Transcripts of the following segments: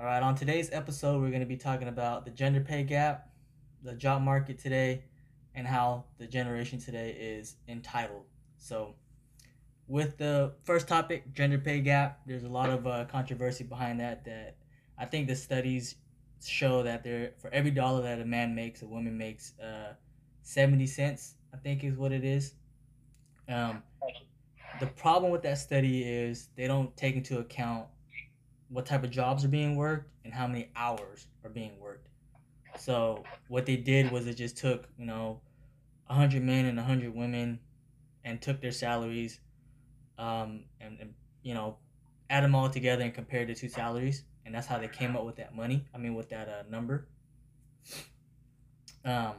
All right, on today's episode, we're going to be talking about the gender pay gap, the job market today, and how the generation today is entitled. So, with the first topic, gender pay gap, there's a lot of uh, controversy behind that. That I think the studies show that there, for every dollar that a man makes, a woman makes uh, 70 cents, I think is what it is. Um, the problem with that study is they don't take into account what type of jobs are being worked and how many hours are being worked. So what they did was it just took you know, hundred men and hundred women, and took their salaries, um, and, and you know, add them all together and compared the two salaries, and that's how they came up with that money. I mean, with that uh, number. Um,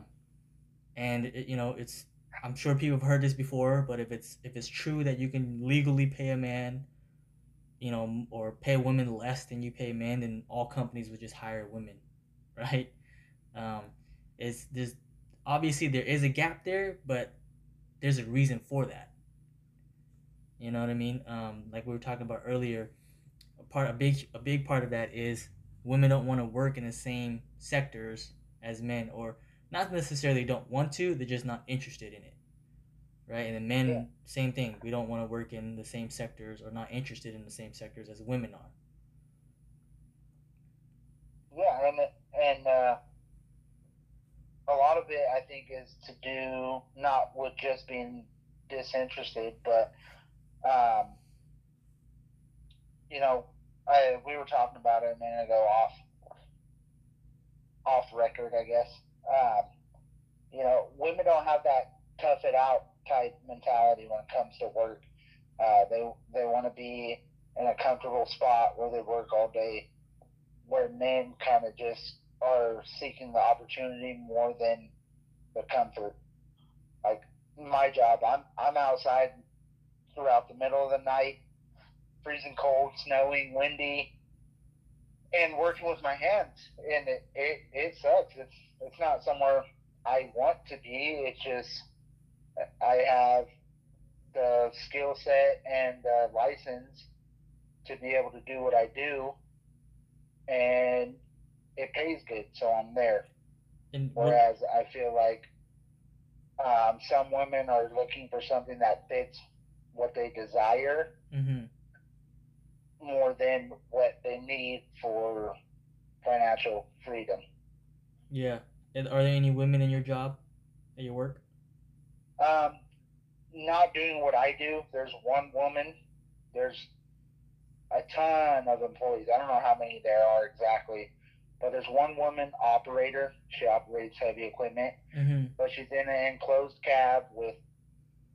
and it, you know, it's I'm sure people have heard this before, but if it's if it's true that you can legally pay a man you know, or pay women less than you pay men, then all companies would just hire women, right? Um, it's there's obviously there is a gap there, but there's a reason for that. You know what I mean? Um, like we were talking about earlier, a part a big a big part of that is women don't want to work in the same sectors as men, or not necessarily don't want to, they're just not interested in it right? And the men, yeah. same thing. We don't want to work in the same sectors or not interested in the same sectors as women are. Yeah, and and uh, a lot of it, I think, is to do not with just being disinterested, but um, you know, I we were talking about it a minute ago off off record, I guess. Um, you know, women don't have that tough it out type mentality when it comes to work. Uh, they they want to be in a comfortable spot where they work all day, where men kind of just are seeking the opportunity more than the comfort. Like my job, I'm I'm outside throughout the middle of the night, freezing cold, snowing, windy, and working with my hands, and it it, it sucks. It's it's not somewhere I want to be. It's just I have the skill set and the license to be able to do what I do, and it pays good, so I'm there. And Whereas I feel like um, some women are looking for something that fits what they desire mm-hmm. more than what they need for financial freedom. Yeah. And are there any women in your job, at your work? Um, not doing what I do. There's one woman. There's a ton of employees. I don't know how many there are exactly, but there's one woman operator. She operates heavy equipment, mm-hmm. but she's in an enclosed cab with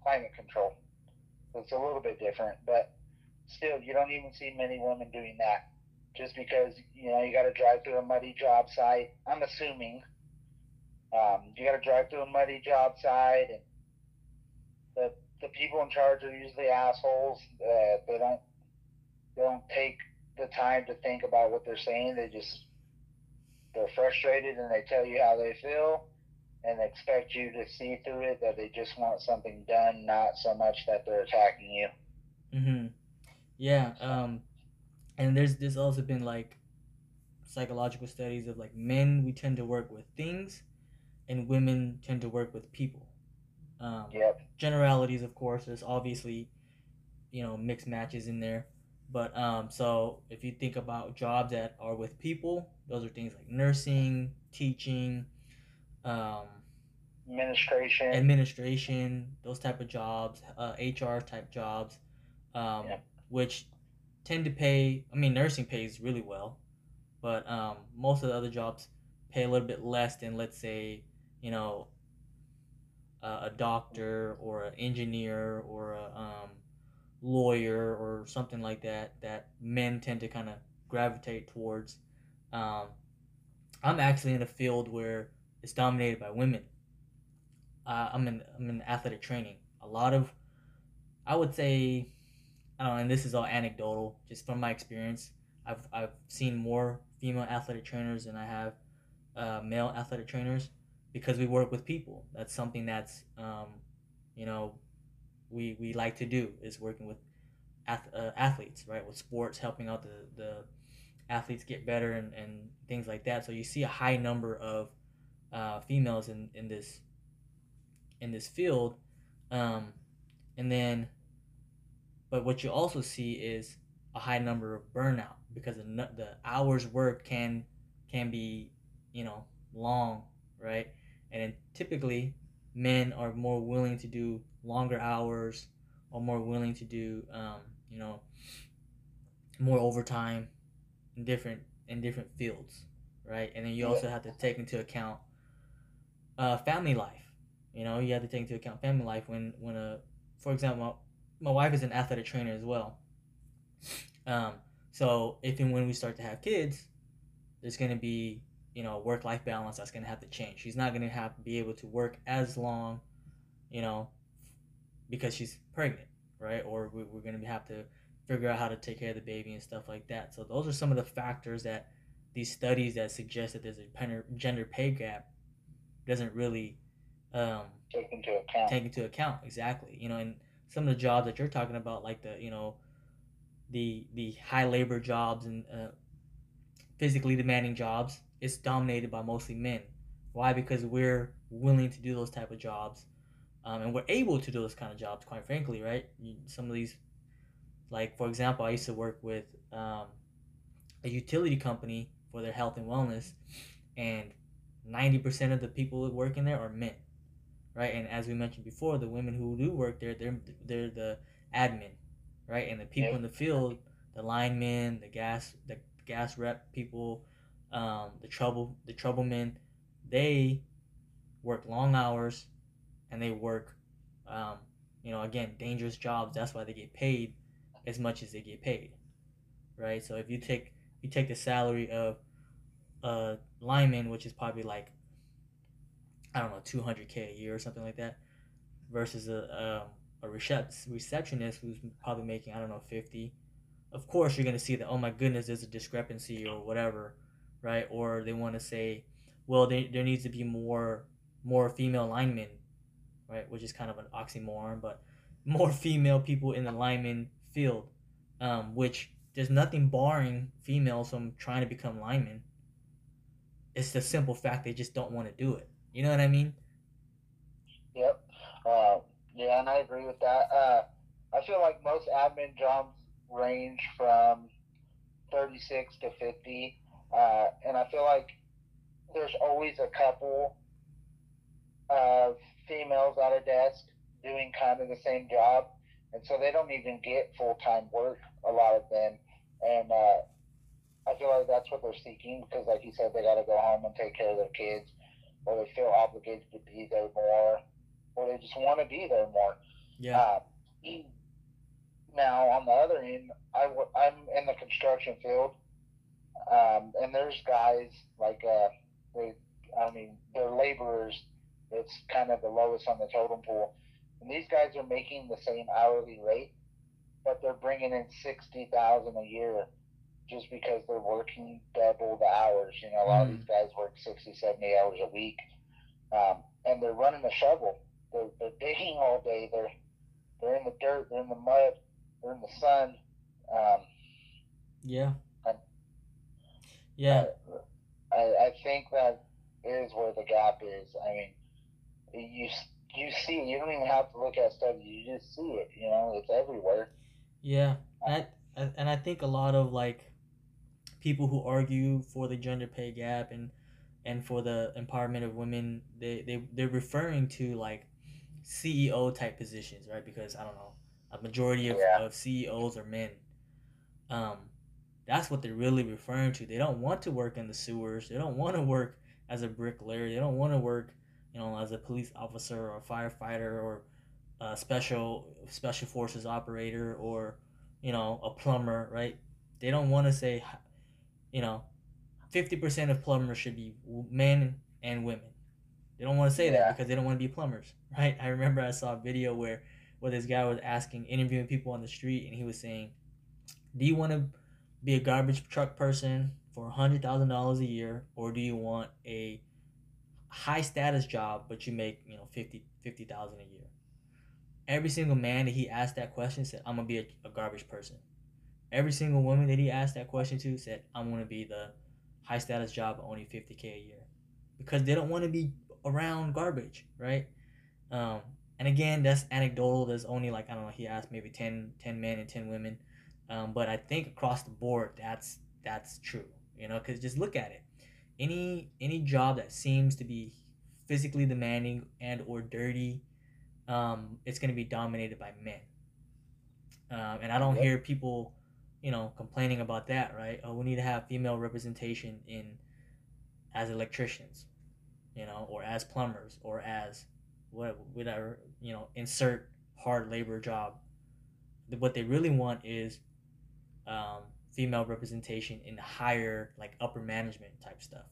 climate control. So it's a little bit different, but still, you don't even see many women doing that. Just because you know you got to drive through a muddy job site. I'm assuming um, you got to drive through a muddy job site and the the people in charge are usually assholes. Uh, they don't they don't take the time to think about what they're saying. They just they're frustrated and they tell you how they feel and expect you to see through it that they just want something done, not so much that they're attacking you. Mhm. Yeah. Um. And there's there's also been like psychological studies of like men we tend to work with things, and women tend to work with people. Um, yep. Generalities, of course, there's obviously, you know, mixed matches in there. But um, so if you think about jobs that are with people, those are things like nursing, teaching, um, administration, administration, those type of jobs, uh, HR type jobs, um, which tend to pay. I mean, nursing pays really well, but um, most of the other jobs pay a little bit less than, let's say, you know, a doctor or an engineer or a um, lawyer or something like that that men tend to kind of gravitate towards. Um, I'm actually in a field where it's dominated by women. Uh, I'm in I'm in athletic training. A lot of, I would say, I don't know, and this is all anecdotal, just from my experience. I've I've seen more female athletic trainers than I have uh, male athletic trainers because we work with people. That's something that's, um, you know, we, we like to do is working with ath- uh, athletes, right? With sports, helping out the, the athletes get better and, and things like that. So you see a high number of uh, females in, in this in this field, um, and then, but what you also see is a high number of burnout because the, the hours worked can can be you know long, right? And then typically men are more willing to do longer hours or more willing to do um, you know more overtime in different in different fields, right? And then you also have to take into account uh, family life. You know, you have to take into account family life when when a, for example, my, my wife is an athletic trainer as well. Um, so if and when we start to have kids, there's gonna be you know work life balance that's gonna have to change. She's not gonna have to be able to work as long, you know, because she's pregnant, right? Or we, we're gonna have to figure out how to take care of the baby and stuff like that. So those are some of the factors that these studies that suggest that there's a gender pay gap doesn't really um, take into account. Take into account exactly. You know, and some of the jobs that you're talking about, like the you know, the the high labor jobs and uh, physically demanding jobs, it's dominated by mostly men. Why? Because we're willing to do those type of jobs, um, and we're able to do those kind of jobs. Quite frankly, right? Some of these like for example, I used to work with um, a utility company for their health and wellness, and ninety percent of the people that working there are men, right? And as we mentioned before, the women who do work there, they're they're the admin, right? And the people in the field, the linemen, the gas the gas rep people, um, the trouble the troublemen, they work long hours, and they work, um, you know, again dangerous jobs. That's why they get paid as much as they get paid, right? So if you take you take the salary of a lineman, which is probably like I don't know 200k a year or something like that, versus a um, a receptionist who's probably making I don't know 50. Of course, you're gonna see that. Oh my goodness, there's a discrepancy or whatever, right? Or they want to say, well, they, there needs to be more more female linemen, right? Which is kind of an oxymoron, but more female people in the lineman field, um, which there's nothing barring females from trying to become linemen. It's the simple fact they just don't want to do it. You know what I mean? Yep. Uh, yeah, and I agree with that. Uh, I feel like most admin jobs range from 36 to 50. Uh, and I feel like there's always a couple of females at a desk doing kind of the same job and so they don't even get full time work. A lot of them, and uh, I feel like that's what they're seeking because, like you said, they got to go home and take care of their kids, or they feel obligated to be there more, or they just want to be there more. Yeah. Uh, now, on the other end, I w- I'm in the construction field, um, and there's guys like uh, they, I mean, they're laborers. It's kind of the lowest on the totem pole and these guys are making the same hourly rate, but they're bringing in sixty thousand a year just because they're working double the hours. You know, a lot mm. of these guys work 60, 70 hours a week, um, and they're running a shovel. They're, they're digging all day. They're they're in the dirt. They're in the mud. They're in the sun. Um, yeah. Yeah. I, I think that is where the gap is. I mean, you you see. You don't even have to look at stuff. You just see it. You know, it's everywhere. Yeah, and I, and I think a lot of like people who argue for the gender pay gap and and for the empowerment of women, they they they're referring to like CEO type positions, right? Because I don't know, a majority of, yeah. of CEOs are men. Um, that's what they're really referring to. They don't want to work in the sewers. They don't want to work as a bricklayer. They don't want to work you know, as a police officer or a firefighter or a special special forces operator or you know a plumber, right? They don't want to say, you know, fifty percent of plumbers should be men and women. They don't want to say yeah. that because they don't want to be plumbers, right? I remember I saw a video where where this guy was asking, interviewing people on the street, and he was saying, "Do you want to be a garbage truck person for a hundred thousand dollars a year, or do you want a high status job, but you make you know 50 50,000 a year. Every single man that he asked that question said, "I'm gonna be a, a garbage person." every single woman that he asked that question to said, "I'm going to be the high status job, only 50k a year," because they don't want to be around garbage, right? Um, and again, that's anecdotal. There's only like I don't know. He asked maybe 10, 10 men and ten women, um, but I think across the board, that's that's true. You know, because just look at it. Any any job that seems to be physically demanding and or dirty, um, it's going to be dominated by men. Um, and I don't yep. hear people, you know, complaining about that, right? Oh, we need to have female representation in as electricians, you know, or as plumbers, or as whatever, you know, insert hard labor job. What they really want is um, female representation in higher, like upper management type stuff.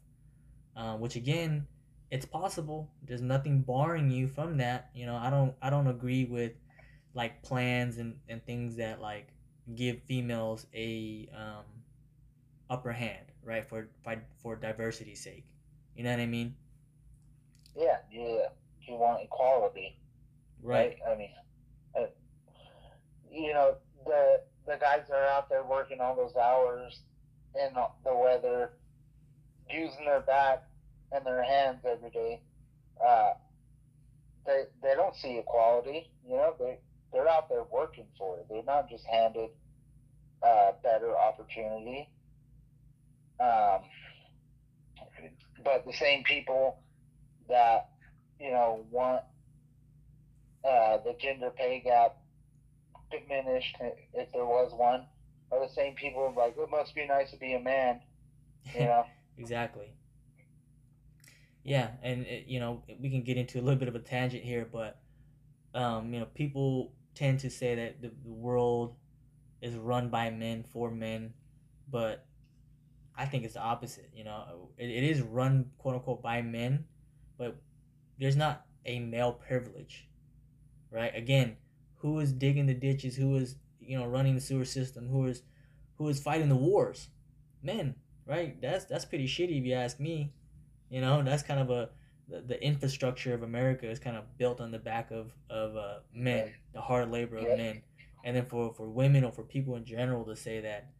Uh, which again, it's possible. There's nothing barring you from that. You know, I don't, I don't agree with like plans and, and things that like give females a um, upper hand, right? For for diversity's sake. You know what I mean? Yeah, yeah you want equality, right? right? I mean, uh, you know, the the guys that are out there working all those hours in the weather, using their back and their hands every day, uh, they they don't see equality. You know, they they're out there working for it. They're not just handed uh, better opportunity. Um, but the same people that you know, want uh, the gender pay gap diminished if there was one, are the same people like it must be nice to be a man, you know. exactly. Yeah, and it, you know we can get into a little bit of a tangent here, but um, you know people tend to say that the, the world is run by men for men, but I think it's the opposite. You know, it, it is run quote unquote by men, but there's not a male privilege, right? Again, who is digging the ditches? Who is you know running the sewer system? Who is who is fighting the wars? Men, right? That's that's pretty shitty if you ask me. You know, that's kind of a the, the infrastructure of America is kind of built on the back of of uh, men, the hard labor of men, and then for for women or for people in general to say that,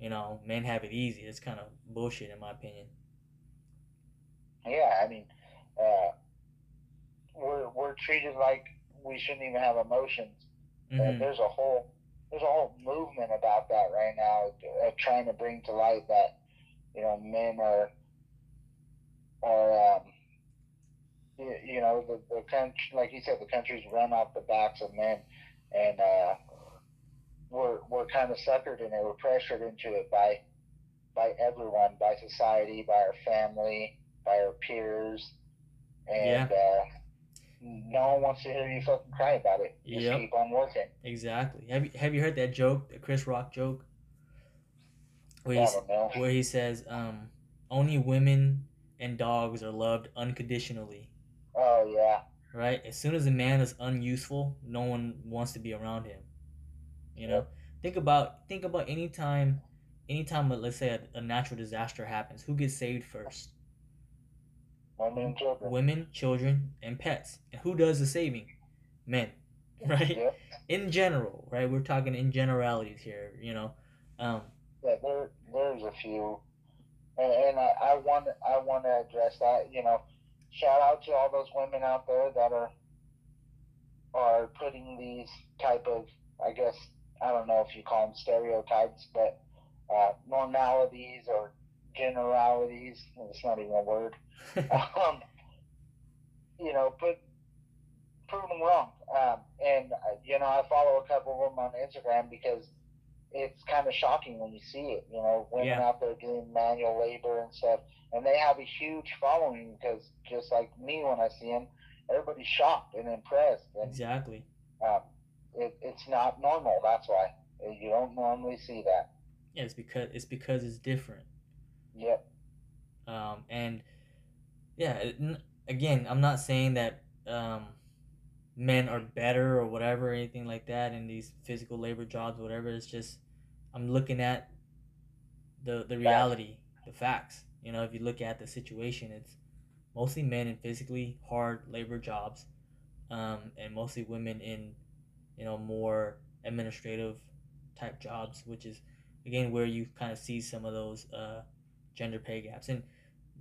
you know, men have it easy, it's kind of bullshit in my opinion. Yeah, I mean, uh, we're we're treated like we shouldn't even have emotions. Mm-hmm. And there's a whole there's a whole movement about that right now, uh, trying to bring to light that you know men are are um, you, you know the the country like you said the country's run off the backs of men, and uh, we're we're kind of suckered in it. We're pressured into it by by everyone, by society, by our family, by our peers, and yeah. uh, no one wants to hear you fucking cry about it. Just yep. keep on working. Exactly. Have you have you heard that joke, the Chris Rock joke? Where, where he says, um, only women and dogs are loved unconditionally. Oh yeah. Right? As soon as a man is unuseful, no one wants to be around him. You know? Yep. Think about think about any time anytime let's say a, a natural disaster happens, who gets saved first? Women and children. Women, children, and pets. And who does the saving? Men, right? In general, right? We're talking in generalities here, you know. Um, yeah, there, there's a few, and, and I, I want, I want to address that. You know, shout out to all those women out there that are, are putting these type of, I guess, I don't know if you call them stereotypes, but uh, normalities or generalities. It's not even a word. um, you know, put prove them wrong. Um, and uh, you know, I follow a couple of them on Instagram because it's kind of shocking when you see it. You know, women yeah. out there doing manual labor and stuff, and they have a huge following because just like me, when I see them, everybody's shocked and impressed. And, exactly. Um, it, it's not normal. That's why you don't normally see that. Yeah, it's because it's because it's different. Yep. Um, and yeah, again, I'm not saying that um, men are better or whatever, or anything like that in these physical labor jobs, whatever. It's just I'm looking at the the reality, the facts. You know, if you look at the situation, it's mostly men in physically hard labor jobs, um, and mostly women in you know more administrative type jobs, which is again where you kind of see some of those uh, gender pay gaps. And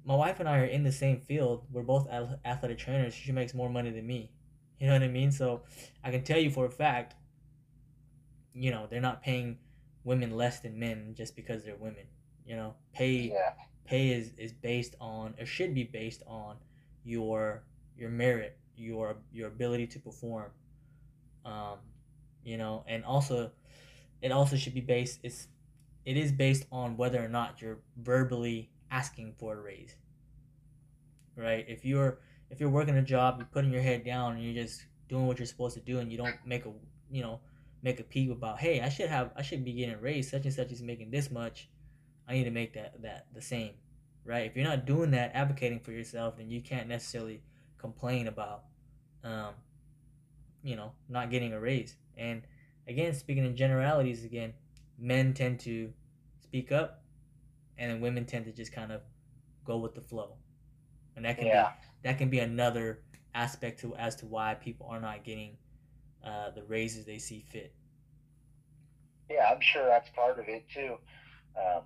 my wife and I are in the same field. We're both athletic trainers. She makes more money than me. You know what I mean? So I can tell you for a fact, you know, they're not paying women less than men just because they're women. You know, pay yeah. pay is, is based on or should be based on your your merit, your your ability to perform. Um, you know, and also it also should be based it's it is based on whether or not you're verbally asking for a raise. Right? If you're if you're working a job, you're putting your head down and you're just doing what you're supposed to do and you don't make a you know, make a peep about, hey, I should have I should be getting raised, such and such is making this much. I need to make that that the same. Right? If you're not doing that, advocating for yourself, then you can't necessarily complain about um, you know, not getting a raise. And again, speaking in generalities again, men tend to speak up, and then women tend to just kind of go with the flow, and that can yeah. be that can be another aspect to as to why people are not getting uh, the raises they see fit. Yeah, I'm sure that's part of it too, um,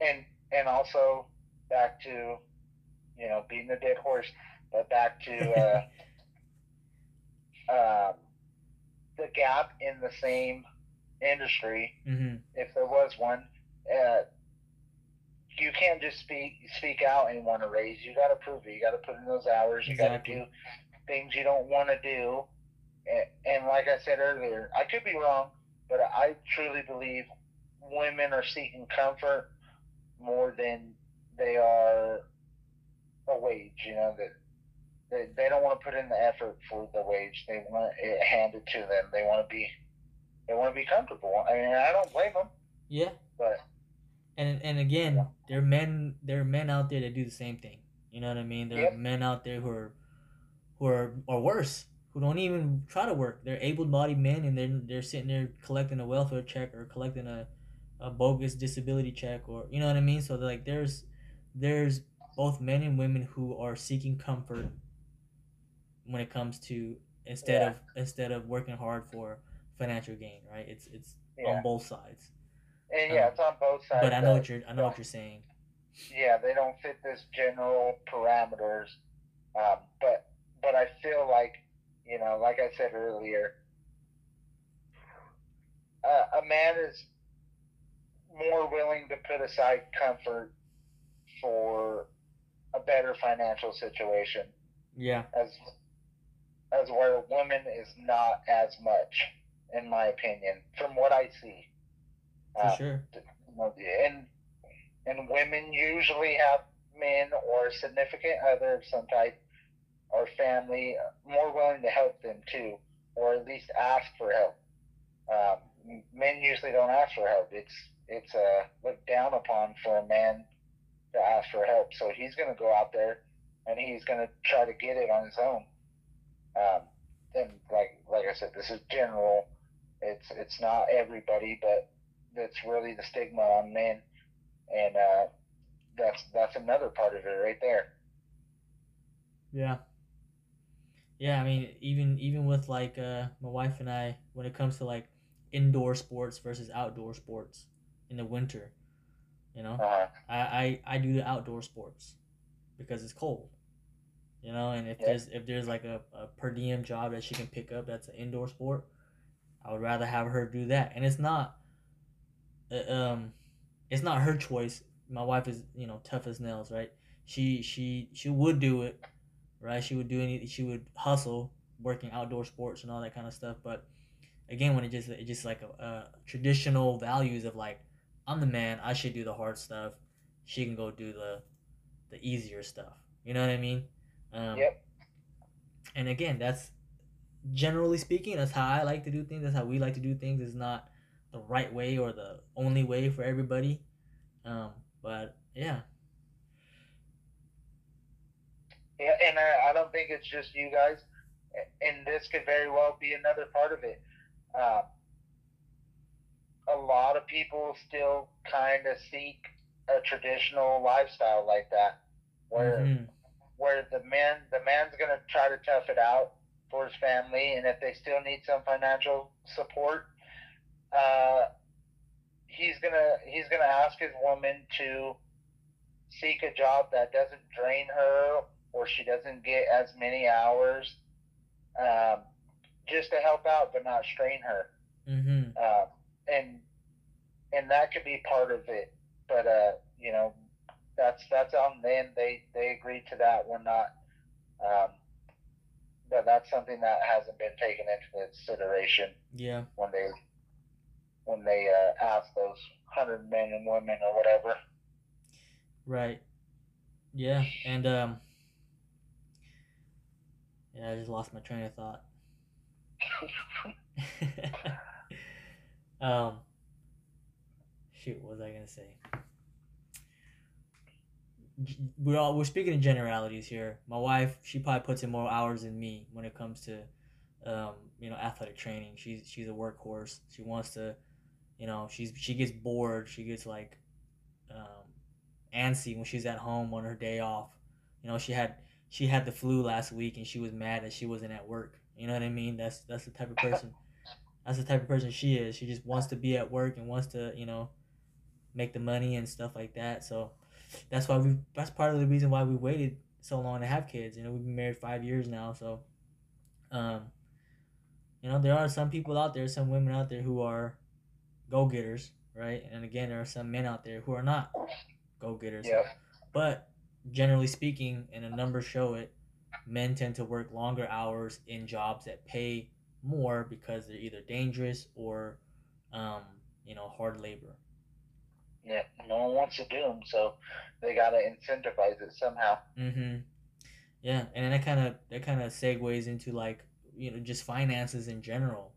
and and also back to you know beating the dead horse, but back to uh, um, the gap in the same industry, mm-hmm. if there was one, uh, you can't just speak speak out and want to raise. You got to prove it. You got to put in those hours. You exactly. got to do things you don't want to do. And, and like I said earlier, I could be wrong, but I truly believe women are seeking comfort more than they are a wage. You know that they, they don't want to put in the effort for the wage. They want it handed to them. They want to be they want to be comfortable. I mean, I don't blame them. Yeah. But and and again, yeah. there are men there are men out there that do the same thing. You know what I mean? There yep. are men out there who are who are or worse, who don't even try to work. They're able-bodied men, and they're they're sitting there collecting a welfare check or collecting a, a bogus disability check, or you know what I mean. So like, there's there's both men and women who are seeking comfort when it comes to instead yeah. of instead of working hard for financial gain, right? It's it's yeah. on both sides. And yeah, um, it's on both sides. But I know what you're I know what you're saying. Yeah, they don't fit this general parameters. Um, but but I feel like you know, like I said earlier, uh, a man is more willing to put aside comfort for a better financial situation. Yeah. As as where a woman is not as much, in my opinion, from what I see. For uh, sure. And and women usually have men or a significant other of some type or family more willing to help them too, or at least ask for help. Um, men usually don't ask for help. It's it's uh, looked down upon for a man to ask for help. So he's going to go out there and he's going to try to get it on his own. Um, and like like I said, this is general. It's it's not everybody, but that's really the stigma on men, and uh, that's that's another part of it right there. Yeah. Yeah, I mean, even even with like uh, my wife and I, when it comes to like indoor sports versus outdoor sports in the winter, you know, uh-huh. I, I I do the outdoor sports because it's cold you know and if yeah. there's if there's like a, a per diem job that she can pick up that's an indoor sport i would rather have her do that. And it's not uh, um it's not her choice. My wife is you know tough as nails right? She she she would do it right? She would do any she would hustle working outdoor sports and all that kind of stuff. But again when it just it just like a, a traditional values of like i'm the man i should do the hard stuff. She can go do the the easier stuff. You know what i mean? Um, yep. And again, that's generally speaking, that's how I like to do things. That's how we like to do things. It's not the right way or the only way for everybody. Um, but yeah. Yeah, and I, I don't think it's just you guys, and this could very well be another part of it. Uh, a lot of people still kind of seek a traditional lifestyle like that, where mm-hmm where the man the man's gonna try to tough it out for his family, and if they still need some financial support, uh, he's gonna he's gonna ask his woman to seek a job that doesn't drain her or she doesn't get as many hours, um, just to help out but not strain her. Mm-hmm. Uh, and and that could be part of it. But uh, you know, that's that's on them. They they agreed to that. We're not. Um, but that's something that hasn't been taken into consideration. Yeah. When they when they uh, ask those hundred men and women or whatever. Right. Yeah, and um. Yeah, I just lost my train of thought. um. Shoot, what was I gonna say? We're all we're speaking in generalities here. My wife, she probably puts in more hours than me when it comes to, um, you know, athletic training. She's she's a workhorse. She wants to, you know, she's she gets bored. She gets like, um, antsy when she's at home on her day off. You know, she had she had the flu last week and she was mad that she wasn't at work. You know what I mean? That's that's the type of person. That's the type of person she is. She just wants to be at work and wants to, you know, make the money and stuff like that. So that's why we that's part of the reason why we waited so long to have kids. You know, we've been married five years now, so um, you know, there are some people out there, some women out there who are go getters, right? And again, there are some men out there who are not go getters. Yeah. But generally speaking, and the numbers show it, men tend to work longer hours in jobs that pay more because they're either dangerous or, um, you know, hard labor. Yeah, no one wants to do them, so they gotta incentivize it somehow. Mm-hmm. Yeah, and that kind of that kind of segues into like you know just finances in general.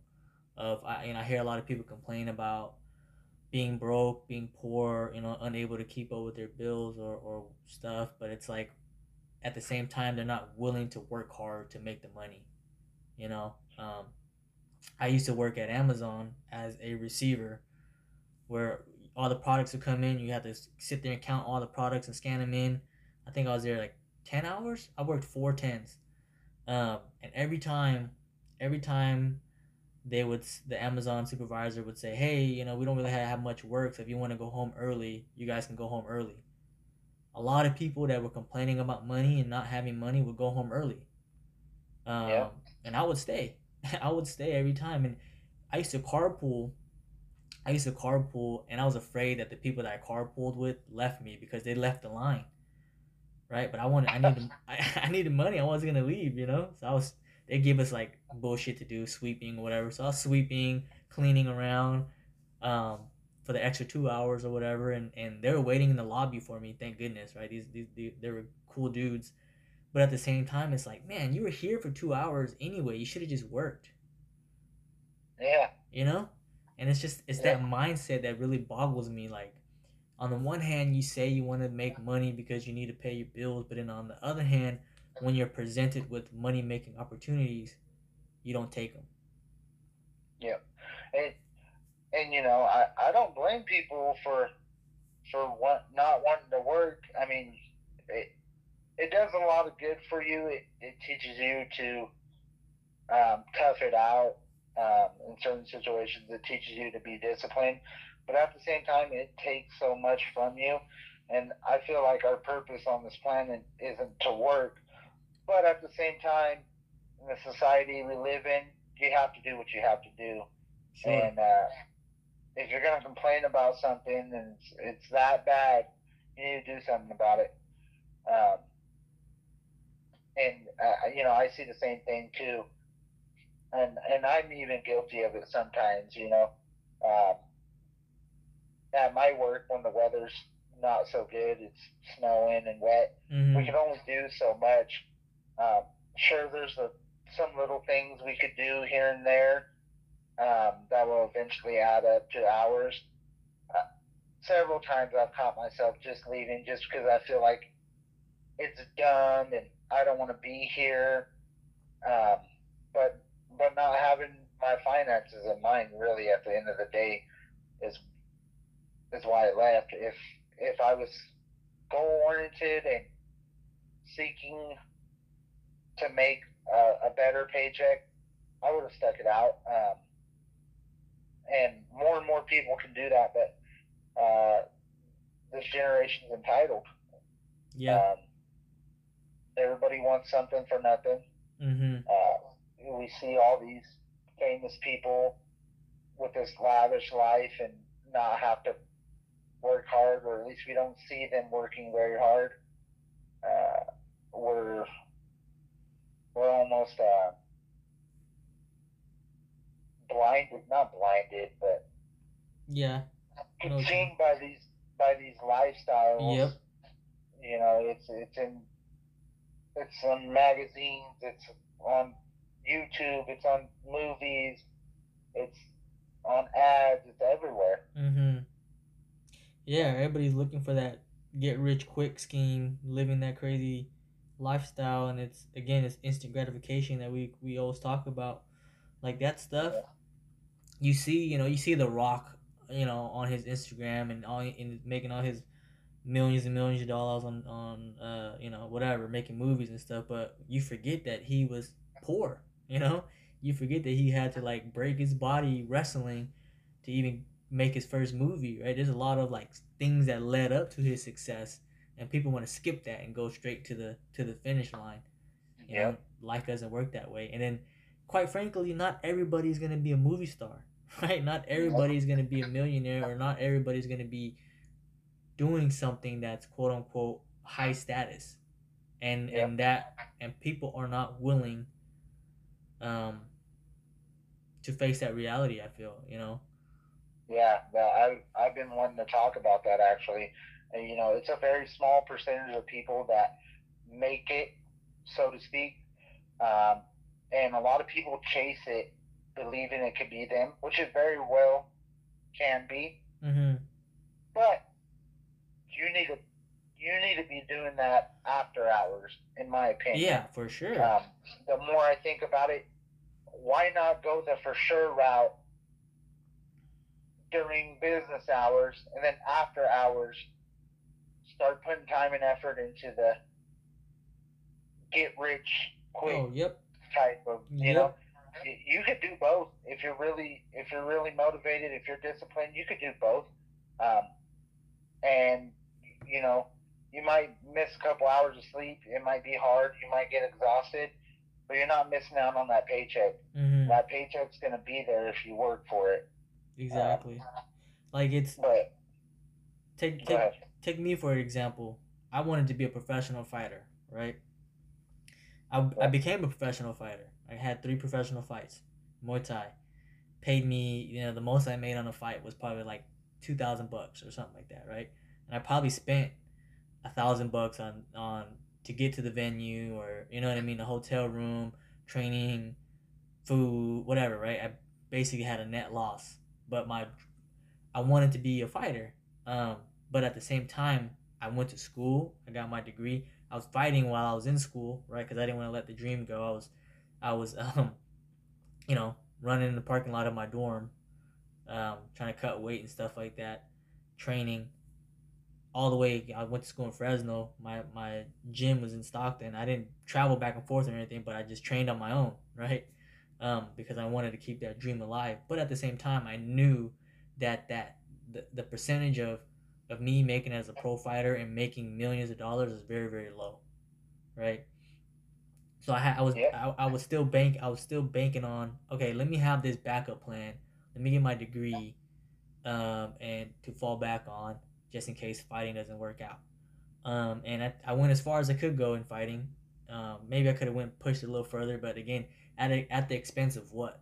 Of I know I hear a lot of people complain about being broke, being poor, you know, unable to keep up with their bills or or stuff, but it's like at the same time they're not willing to work hard to make the money. You know, um, I used to work at Amazon as a receiver, where all the products would come in. You have to sit there and count all the products and scan them in. I think I was there like ten hours. I worked four tens, um, and every time, every time they would the Amazon supervisor would say, "Hey, you know, we don't really have much work, so if you want to go home early, you guys can go home early." A lot of people that were complaining about money and not having money would go home early. Um, yeah. And I would stay. I would stay every time, and I used to carpool I used to carpool, and I was afraid that the people that I carpooled with left me because they left the line, right? But I wanted, I needed, I, I needed money. I wasn't gonna leave, you know. So I was, they gave us like bullshit to do, sweeping or whatever. So I was sweeping, cleaning around, um, for the extra two hours or whatever, and and they were waiting in the lobby for me. Thank goodness, right? These these they, they were cool dudes, but at the same time, it's like, man, you were here for two hours anyway. You should have just worked. Yeah. You know and it's just it's yeah. that mindset that really boggles me like on the one hand you say you want to make money because you need to pay your bills but then on the other hand when you're presented with money making opportunities you don't take them yeah and and you know i i don't blame people for for want, not wanting to work. I mean it it does a lot of good for you. It, it teaches you to um, tough it out um, in certain situations. It teaches you to be disciplined, but at the same time, it takes so much from you. And I feel like our purpose on this planet isn't to work, but at the same time, in the society we live in, you have to do what you have to do. Sure. And uh, if you're going to complain about something and it's, it's, that bad, you need to do something about it. Um, and uh, you know, I see the same thing too and and I'm even guilty of it sometimes. You know, um, at my work when the weather's not so good, it's snowing and wet. Mm-hmm. We can only do so much. Um, sure, there's a, some little things we could do here and there um, that will eventually add up to hours. Uh, several times I've caught myself just leaving just because I feel like it's done and I don't want to be here. Um, but but not having my finances in mind really at the end of the day is is why I left. If if I was goal oriented and seeking to make a, a, better paycheck, I would have stuck it out. Um, and more and more people can do that, but uh, this generation's entitled. Yeah. Um, everybody wants something for nothing. Mm-hmm. Uh, we see all these famous people with this lavish life and not have to work hard, or at least we don't see them working very hard. Uh, we're we're almost uh, blinded, not blinded, but Yeah. consumed by these by these lifestyles. Yep. You know, it's it's in it's on magazines, it's on YouTube, it's on movies, it's on ads, it's everywhere. Mm-hmm. Yeah, everybody's looking for that get rich quick scheme, living that crazy lifestyle, and it's again it's instant gratification that we we always talk about, like that stuff. Yeah. You see, you know, you see the Rock, you know, on his Instagram and all and making all his millions and millions of dollars on on uh you know whatever making movies and stuff, but you forget that he was poor. You know, you forget that he had to like break his body wrestling to even make his first movie, right? There's a lot of like things that led up to his success, and people want to skip that and go straight to the to the finish line. You Yeah. know, life doesn't work that way. And then, quite frankly, not everybody's gonna be a movie star, right? Not everybody's gonna be a millionaire, or not everybody's gonna be doing something that's quote unquote high status, and Yeah. and that and people are not willing, um, to face that reality. I feel you know. Yeah, no, I I've been wanting to talk about that actually. And, you know, it's a very small percentage of people that make it, so to speak. Um, and a lot of people chase it, believing it could be them, which it very well can be. Mm-hmm. But you need to you need to be doing that after hours, in my opinion. Yeah, for sure. Um, the more I think about it, why not go the for sure route during business hours and then after hours start putting time and effort into the get rich quick oh, yep. type of you Yep. know you could do both if you're really if you're really motivated if you're disciplined you could do both um, and you know you might miss a couple hours of sleep it might be hard you might get exhausted but you're not missing out on that paycheck Mm-hmm. that paycheck's going to be there if you work for it Exactly. Like it's but take take take me for example. I wanted to be a professional fighter, right? I, I became a professional fighter. I had three professional fights. Muay Thai paid me, you know, the most I made on a fight was probably like two thousand bucks or something like that, right? And I probably spent a thousand bucks on on to get to the venue or you know what I mean, the hotel room, training, food, whatever, right? I basically had a net loss, but my I wanted to be a fighter. Um, but at the same time, I went to school. I got my degree. I was fighting while I was in school, right? Because I didn't want to let the dream go. I was, I was, um, you know, running in the parking lot of my dorm, um, trying to cut weight and stuff like that, training. All the way, I went to school in Fresno. My my gym was in Stockton. I didn't travel back and forth or anything, but I just trained on my own, right? Um, because I wanted to keep that dream alive. But at the same time, I knew that that the, the percentage of of me making as a pro fighter and making millions of dollars is very very low right so i had i was Yeah. I, I was still bank i was still banking on okay let me have this backup plan let me get my degree um and to fall back on just in case fighting doesn't work out. Um and i, I went as far as i could go in fighting. Um maybe i could have went pushed it a little further but again at a, at the expense of what?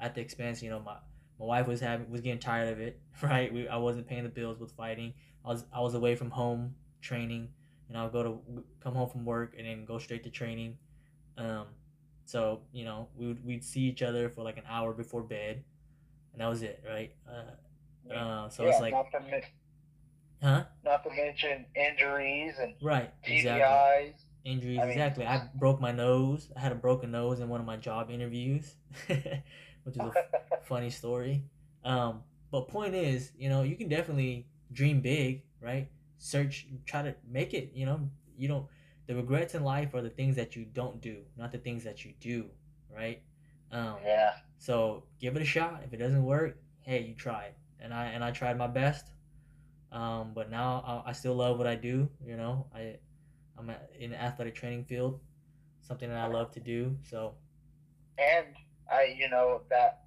At the expense you know my my wife was having was getting tired of it right? We, i wasn't paying the bills with fighting. I was i was away from home training and i'll go to come home from work and then go straight to training. Um so you know we would, we'd see each other for like an hour before bed and that was it right? Uh, uh so yeah, it's like not to, men- huh not to mention injuries and right exactly TBIs. injuries I mean- exactly i broke my nose i had a broken nose in one of my job interviews which is a funny story. Um, but point is, you know, you can definitely dream big, right? Search, try to make it. You know, you don't. The regrets in life are the things that you don't do, not the things that you do, right? Um, yeah, so give it a shot. If it doesn't work, hey, you tried, and I and I tried my best. Um, but now I, I still love what I do. You know, I I'm in the athletic training field, something that I love to do. So, and I, you know, that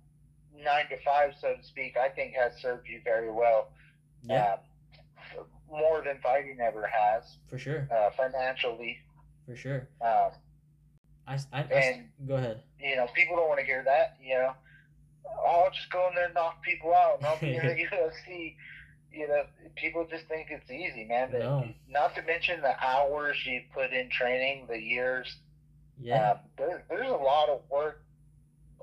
nine to five, so to speak, I think has served you very well. Yeah. Um, more than fighting ever has. For sure. Uh, financially. For sure. Um, I, I, I, and, go ahead. You know, people don't want to hear that. You know, I'll just go in there and knock people out, and I'll be in the UFC. You know, people just think it's easy, man. No. Not to mention the hours you put in training, the years. Yeah. Um, there, there's a lot of work,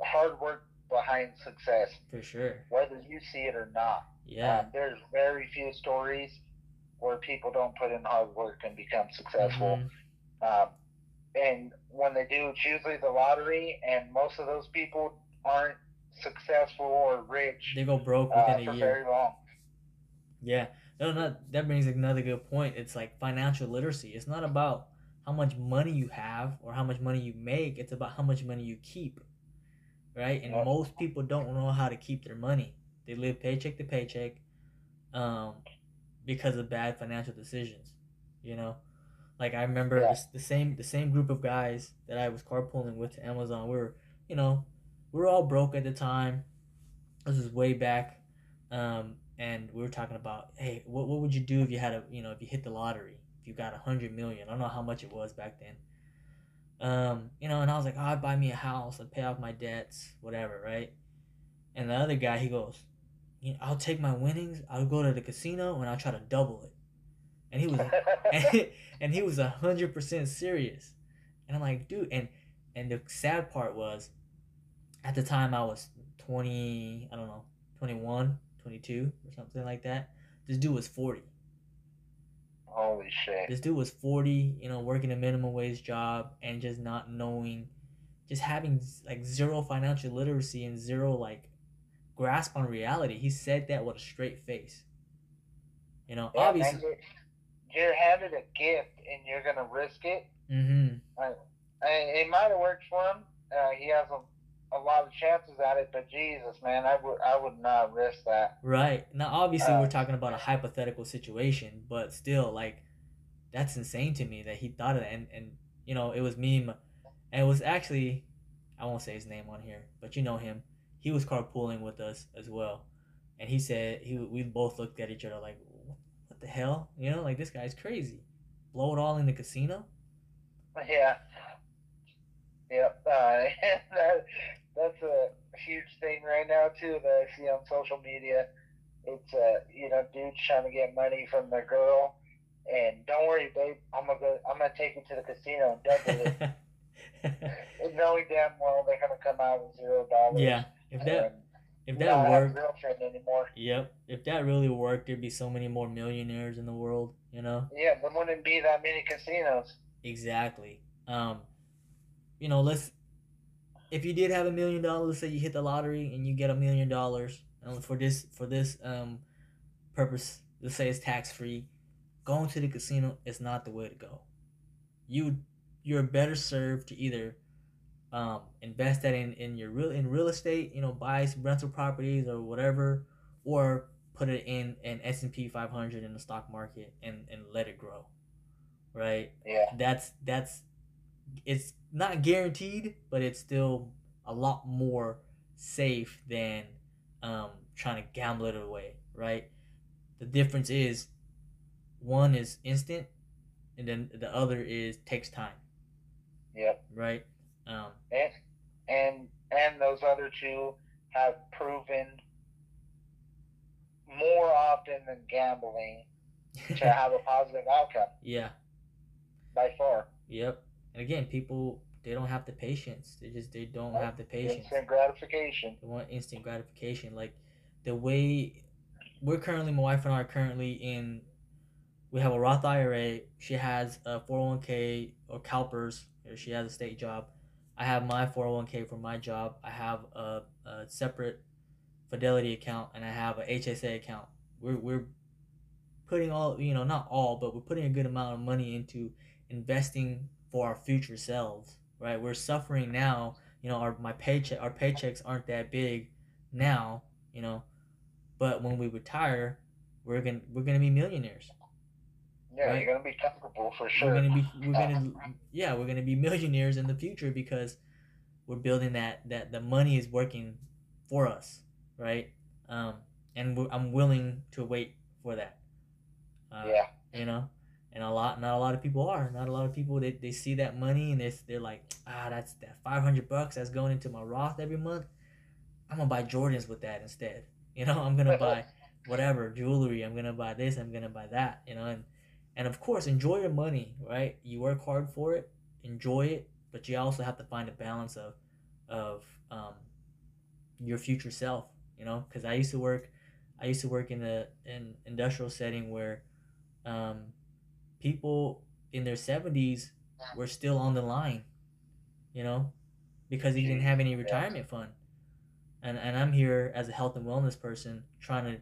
hard work behind success. For sure. Whether you see it or not. Yeah. Um, there's very few stories where people don't put in hard work and become successful. Mm-hmm. Um, and when they do, it's usually the lottery, and most of those people aren't successful or rich. They go broke within uh, a year. very long. Yeah. No, no, that brings another good point. It's like financial literacy. It's not about how much money you have or how much money you make. It's about how much money you keep, right? And most people don't know how to keep their money. They live paycheck to paycheck, um, because of bad financial decisions. You know, like I remember yeah. the, the same the same group of guys that I was carpooling with to Amazon. We were, you know, we were all broke at the time. This was way back, um, and we were talking about, hey, what what would you do if you had a, you know, if you hit the lottery, if you got a hundred million? I don't know how much it was back then. Um, you know, and I was like, oh, I'd buy me a house, I'd pay off my debts, whatever, right? And the other guy, he goes, you know, I'll take my winnings, I'll go to the casino, and I'll try to double it and he was and, and he was a hundred percent serious and i'm like dude and and the sad part was at the time i was 20 i don't know 21 22 or something like that this dude was 40 holy shit this dude was 40 you know working a minimum wage job and just not knowing just having like zero financial literacy and zero like grasp on reality he said that with a straight face you know yeah, obviously you're handed a gift and you're gonna risk it. Mm-hmm. I, I, it might have worked for him. Uh, he has a, a lot of chances at it, but Jesus, man, I would I would not risk that. Right now, obviously, uh, we're talking about a hypothetical situation, but still, like, that's insane to me that he thought of that, and and you know, it was me, and it was actually, I won't say his name on here, but you know him. He was carpooling with us as well, and he said he we both looked at each other like, what the hell? You know, like this guy's crazy. Blow it all in the casino. Yeah. Yep. Uh, that, that's a huge thing right now too that I see on social media. It's uh, you know, dudes trying to get money from their girl, and don't worry, babe, I'm gonna go, I'm gonna take you to the casino and double it. and knowing damn well they're gonna come out with zero dollars. Yeah, if that if that worked, Yep. If that really worked, there'd be so many more millionaires in the world. You know. Yeah, there wouldn't be that many casinos. Exactly. Um, you know, let's. If you did have a million dollars, say you hit the lottery and you get a million dollars, and for this for this um purpose, let's say it's tax free, going to the casino is not the way to go. You you're better served to either um, invest that in, in your real in real estate, you know, buy some rental properties or whatever, or put it in an S and P 500 in the stock market and and let it grow, right? Yeah. That's that's it's not guaranteed, but it's still a lot more safe than um, trying to gamble it away, right? The difference is one is instant, and then the other is takes time. Yep. Right. Um, and and and those other two have proven more often than gambling to have a positive outcome. Yeah. By far. Yep. And again, people they don't have the patience. They just they don't have the patience. Instant gratification. They want instant gratification. Like the way we're currently, my wife and I are currently in. We have a Roth IRA. She has a 401k or CalPERS. She has a state job. I have my 401k for my job. I have a, a separate Fidelity account and I have a HSA account. We're, we're putting all, you know, not all, but we're putting a good amount of money into investing for our future selves, right? We're suffering now, you know, our, my paycheck, our paychecks aren't that big now, you know, but when we retire, we're gonna we're gonna be millionaires. Yeah, right? you're gonna be comfortable for sure. We're gonna be we're gonna yeah we're gonna be millionaires in the future because we're building that that the money is working for us, right? Um, and I'm willing to wait for that. Uh, yeah. You know, and a lot not a lot of people are. Not a lot of people they, they see that money and they they're like ah that's that five hundred bucks that's going into my Roth every month. I'm gonna buy Jordans with that instead. You know, I'm gonna buy whatever jewelry. I'm gonna buy this. I'm gonna buy that. You know, and and of course enjoy your money. Right, you work hard for it. Enjoy it, but you also have to find a balance of of um, your future self. You know, because I used to work, I used to work in a an industrial setting where um, people in their seventies were still on the line. You know, because he didn't mm-hmm. have any retirement fund. And, and I'm here as a health and wellness person trying to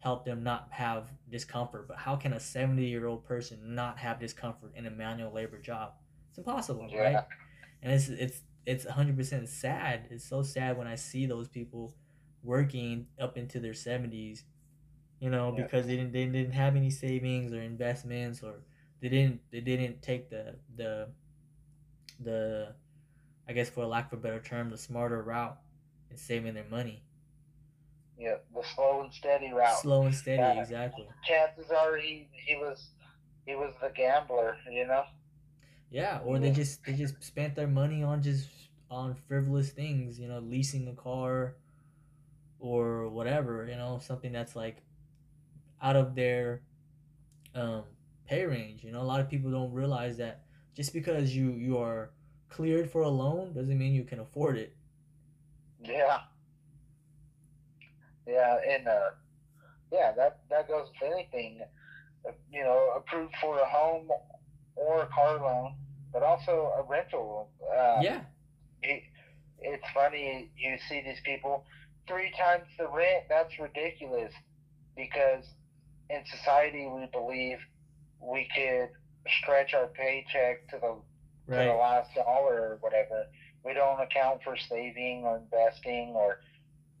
help them not have discomfort. But how can a 70 year old person not have discomfort in a manual labor job? It's impossible, yeah. right? And it's it's it's 100% sad. It's so sad when I see those people working up into their 70s, you know, yeah. because they didn't they didn't have any savings or investments or they didn't they didn't take the the the I guess for lack of a better term, the smarter route in saving their money. Yeah, the slow and steady route. Slow and steady, exactly. Chances are he he was he was the gambler, you know. Yeah, or they just they just spent their money on just on frivolous things, you know, leasing a car or whatever, you know, something that's like out of their um, pay range. You know, a lot of people don't realize that just because you you are cleared for a loan doesn't mean you can afford it. Yeah. Yeah, and uh, yeah, that that goes with anything. You know, approved for a home or a car loan, but also a rental. Uh, yeah. It, it's funny you see these people three times the rent. That's ridiculous because in society we believe we could stretch our paycheck to the right. to the last dollar or whatever. We don't account for saving or investing or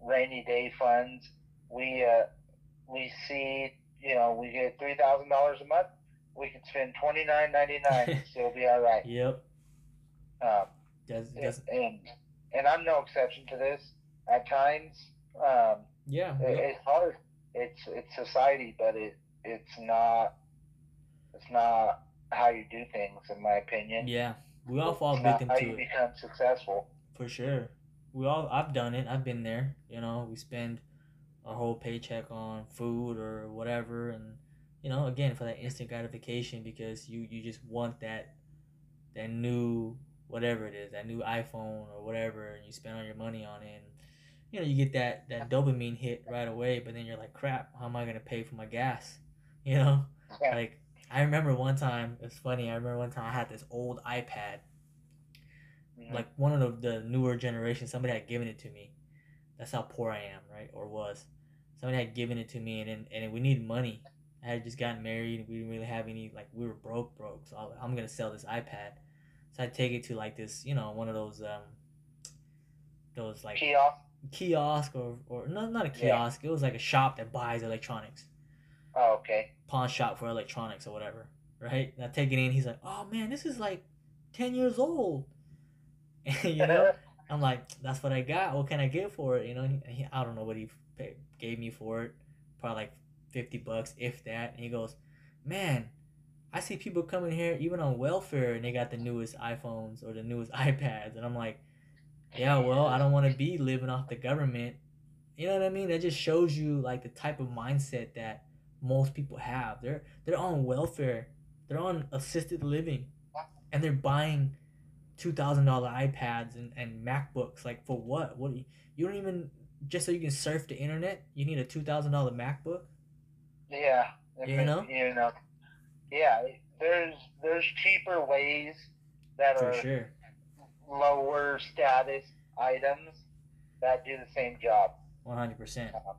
rainy day funds. We uh, we see you know we get three thousand dollars a month. We can spend twenty nine ninety nine still be all right. Yep. Um, does, does, and and I'm no exception to this. At times, um, yeah, it, it's hard. It's it's society, but it it's not it's not how you do things, in my opinion. Yeah, we all fall victim to you become successful. For sure, we all. I've done it. I've been there. You know, we spend our whole paycheck on food or whatever, and you know, again for that instant gratification because you you just want that that new whatever it is, that new iPhone or whatever, and you spend all your money on it. And, you know, you get that that dopamine hit right away, but then you're like, crap, how am I gonna pay for my gas? You know, like I remember one time. It's funny. I remember one time I had this old iPad, mm-hmm. like one of the, the newer generation. Somebody had given it to me. That's how poor I am, right? Or was. Somebody had given it to me, and and we needed money. I had just gotten married. We didn't really have any. Like we were broke, broke. So I'm gonna sell this iPad. So I take it to like this, you know, one of those um, those like kiosk, kiosk or or no, not a kiosk. Yeah. It was like a shop that buys electronics. Oh, okay. Pawn shop for electronics or whatever, right? And I take it in. He's like, "Oh man, this is like ten years old." And, you know, I'm like, "That's what I got. What can I get for it?" You know, he, I don't know what he paid, gave me for it. Probably like fifty bucks, if that. And he goes, "Man, I see people coming here even on welfare and they got the newest iPhones or the newest iPads, and I'm like, yeah, well, I don't want to be living off the government. You know what I mean? That just shows you like the type of mindset that most people have. They're they're on welfare, they're on assisted living, and they're buying two thousand dollar iPads and, and MacBooks. Like for what? What you, you don't even just so you can surf the internet. You need a two thousand dollar MacBook. Yeah, you know. You know yeah, there's there's cheaper ways that For are sure. lower status items that do the same job. One hundred percent. Um,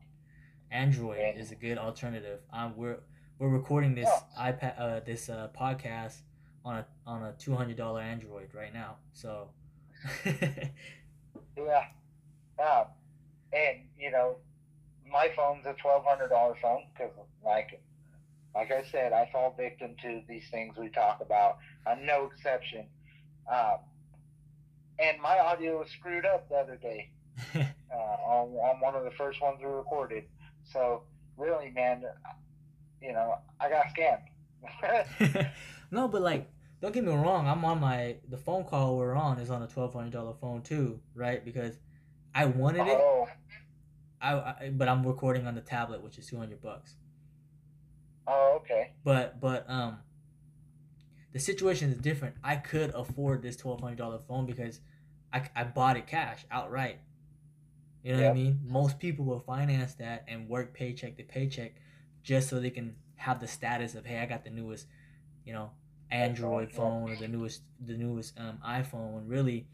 Android is a good alternative. Um, we're we're recording this iPad uh, this uh, podcast on a on a two hundred dollar Android right now. So. yeah. Um, and you know, my phone's a twelve hundred dollar phone because, like, like I said, I fall victim to these things we talk about. I'm no exception. Um, and my audio was screwed up the other day uh, on, on one of the first ones we recorded. So really, man, you know, I got scammed. no, but like, don't get me wrong. I'm on my the phone call we're on is on a twelve hundred dollar phone too, right? Because I wanted it. Oh. I, I, but I'm recording on the tablet, which is two hundred bucks. Oh, okay. But but um, the situation is different. I could afford this twelve hundred dollar phone because I, I bought it cash outright. You know yep. what I mean? Most people will finance that and work paycheck to paycheck just so they can have the status of hey, I got the newest, you know, Android phone or the newest the newest um, iPhone. And really,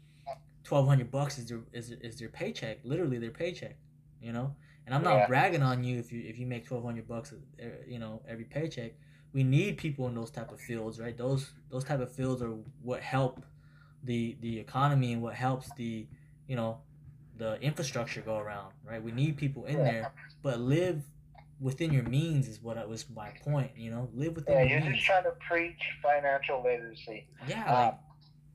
twelve hundred bucks is their is, is their paycheck. Literally their paycheck. You know, and I'm not yeah. bragging on you if you if you make twelve hundred bucks, uh, you know, every paycheck. We need people in those type of fields, right? Those those type of fields are what help the the economy and what helps the you know the infrastructure go around, right? We need people in there, but live within your means is what I was my point. You know, live within. Yeah, your you're means. just trying to preach financial literacy. Yeah. Um, like,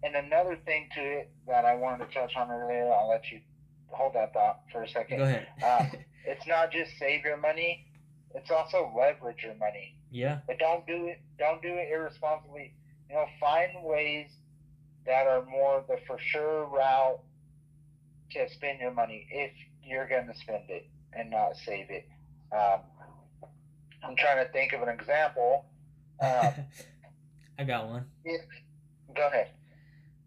and another thing to it that I wanted to touch on earlier, I'll let you hold that thought for a second. Go ahead. um, it's not just save your money; it's also leverage your money. Yeah. But don't do it. Don't do it irresponsibly. You know, find ways that are more the for sure route to spend your money if you're going to spend it and not save it. Um, I'm trying to think of an example. Um, I got one. Yeah, go ahead.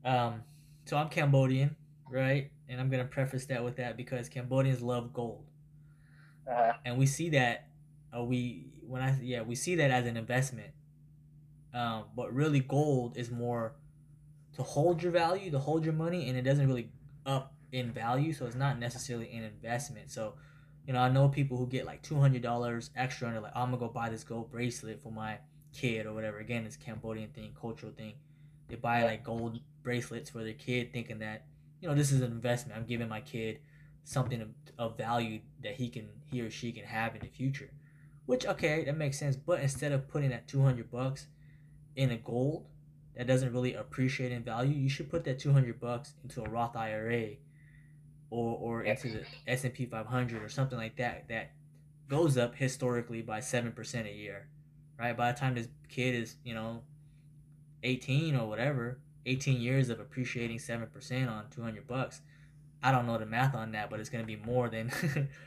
Um, so I'm Cambodian, right? And I'm gonna preface that with that because Cambodians love gold, uh-huh. and we see that. Uh, we when I yeah we see that as an investment, um, but really gold is more to hold your value, to hold your money, and it doesn't really up in value, so it's not necessarily an investment. So, you know, I know people who get like two hundred dollars extra, and they're like, I'm gonna go buy this gold bracelet for my kid or whatever. Again, it's Cambodian thing, cultural thing. They buy like gold bracelets for their kid, thinking that you know this is an investment. I'm giving my kid something of, of value that he can he or she can have in the future. Which okay, that makes sense. But instead of putting that two hundred bucks in a gold that doesn't really appreciate in value, you should put that two hundred bucks into a Roth IRA or or into the S and P 500 or something like that that goes up historically by seven percent a year, right? By the time this kid is you know 18 or whatever, 18 years of appreciating seven percent on 200 bucks. I don't know the math on that, but it's gonna be more than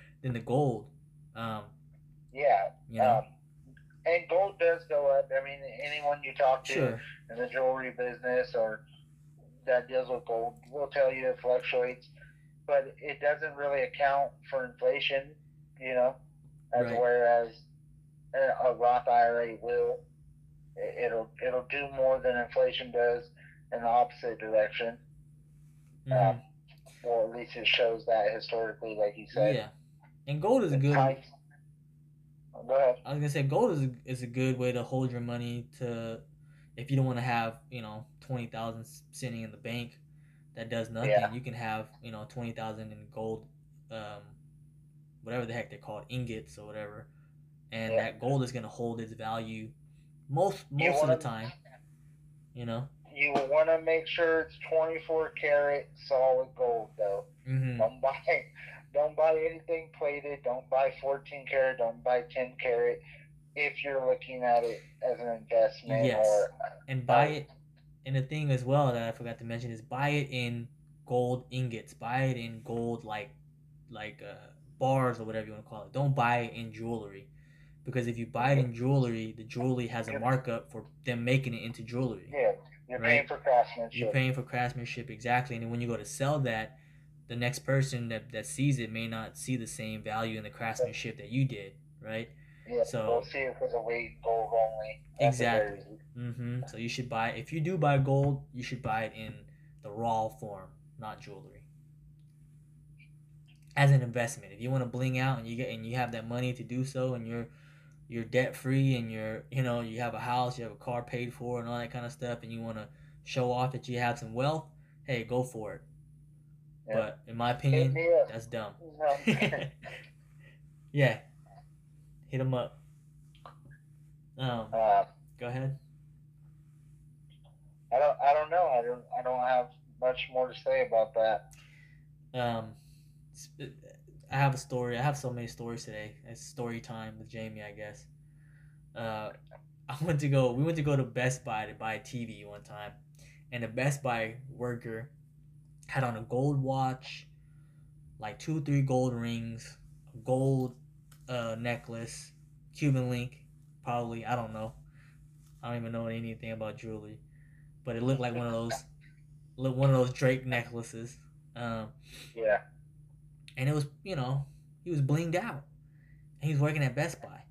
than the gold. Um, yeah. You know. Um, and gold does go up. I mean, anyone you talk to sure. in the jewelry business or that deals with gold will tell you it fluctuates but it doesn't really account for inflation, you know, as right. whereas a Roth IRA will. It'll it'll do more than inflation does in the opposite direction. Mm-hmm. Um, or at least it shows that historically, like you said. Yeah, and gold is a good. Go ahead. I was gonna say gold is a, is a good way to hold your money to, if you don't want to have you know twenty thousand sitting in the bank that does nothing, yeah. you can have you know twenty thousand in gold, um, whatever the heck they're called, ingots or whatever, and yeah. that gold is gonna hold its value most most of the time. You know. You want to make sure it's twenty four karat solid gold though. Mm-hmm. Don't buy don't buy anything plated. Don't buy fourteen karat. Don't buy ten karat. If you're looking at it as an investment, yes. or and buy it and the thing as well that I forgot to mention is buy it in gold ingots. Buy it in gold like like uh, bars or whatever you want to call it. Don't buy it in jewelry. Because if you buy it in jewelry, the jewelry has a markup for them making it into jewelry. Yeah, you're right? paying for craftsmanship. You're paying for craftsmanship, exactly. And then when you go to sell that, the next person that, that sees it may not see the same value in the craftsmanship that you did, right? Yeah, so they'll see it because of weight gold only. exactly. Mm-hmm. So you should buy if you do buy gold, you should buy it in the raw form, not jewelry. As an investment, if you want to bling out and you get and you have that money to do so, and you're you're debt free and you're you know you have a house, you have a car paid for, and all that kind of stuff, and you want to show off that you have some wealth, hey, go for it. Yeah. But in my opinion, that's dumb. Yeah. Hit him up. Um, Uh, go ahead. I don't. I don't know. I don't. I don't have much more to say about that. Um, I have a story. I have so many stories today. It's story time with Jamie, I guess. Uh, I went to go. We went to go to Best Buy to buy a TV one time, and the Best Buy worker had on a gold watch, like two, three gold rings, a gold uh, necklace, Cuban link, probably. I don't know. I don't even know anything about jewelry, but it looked like one of those, look one of those Drake necklaces. Um, Yeah. and it was you know he was blinged out and he was working at best buy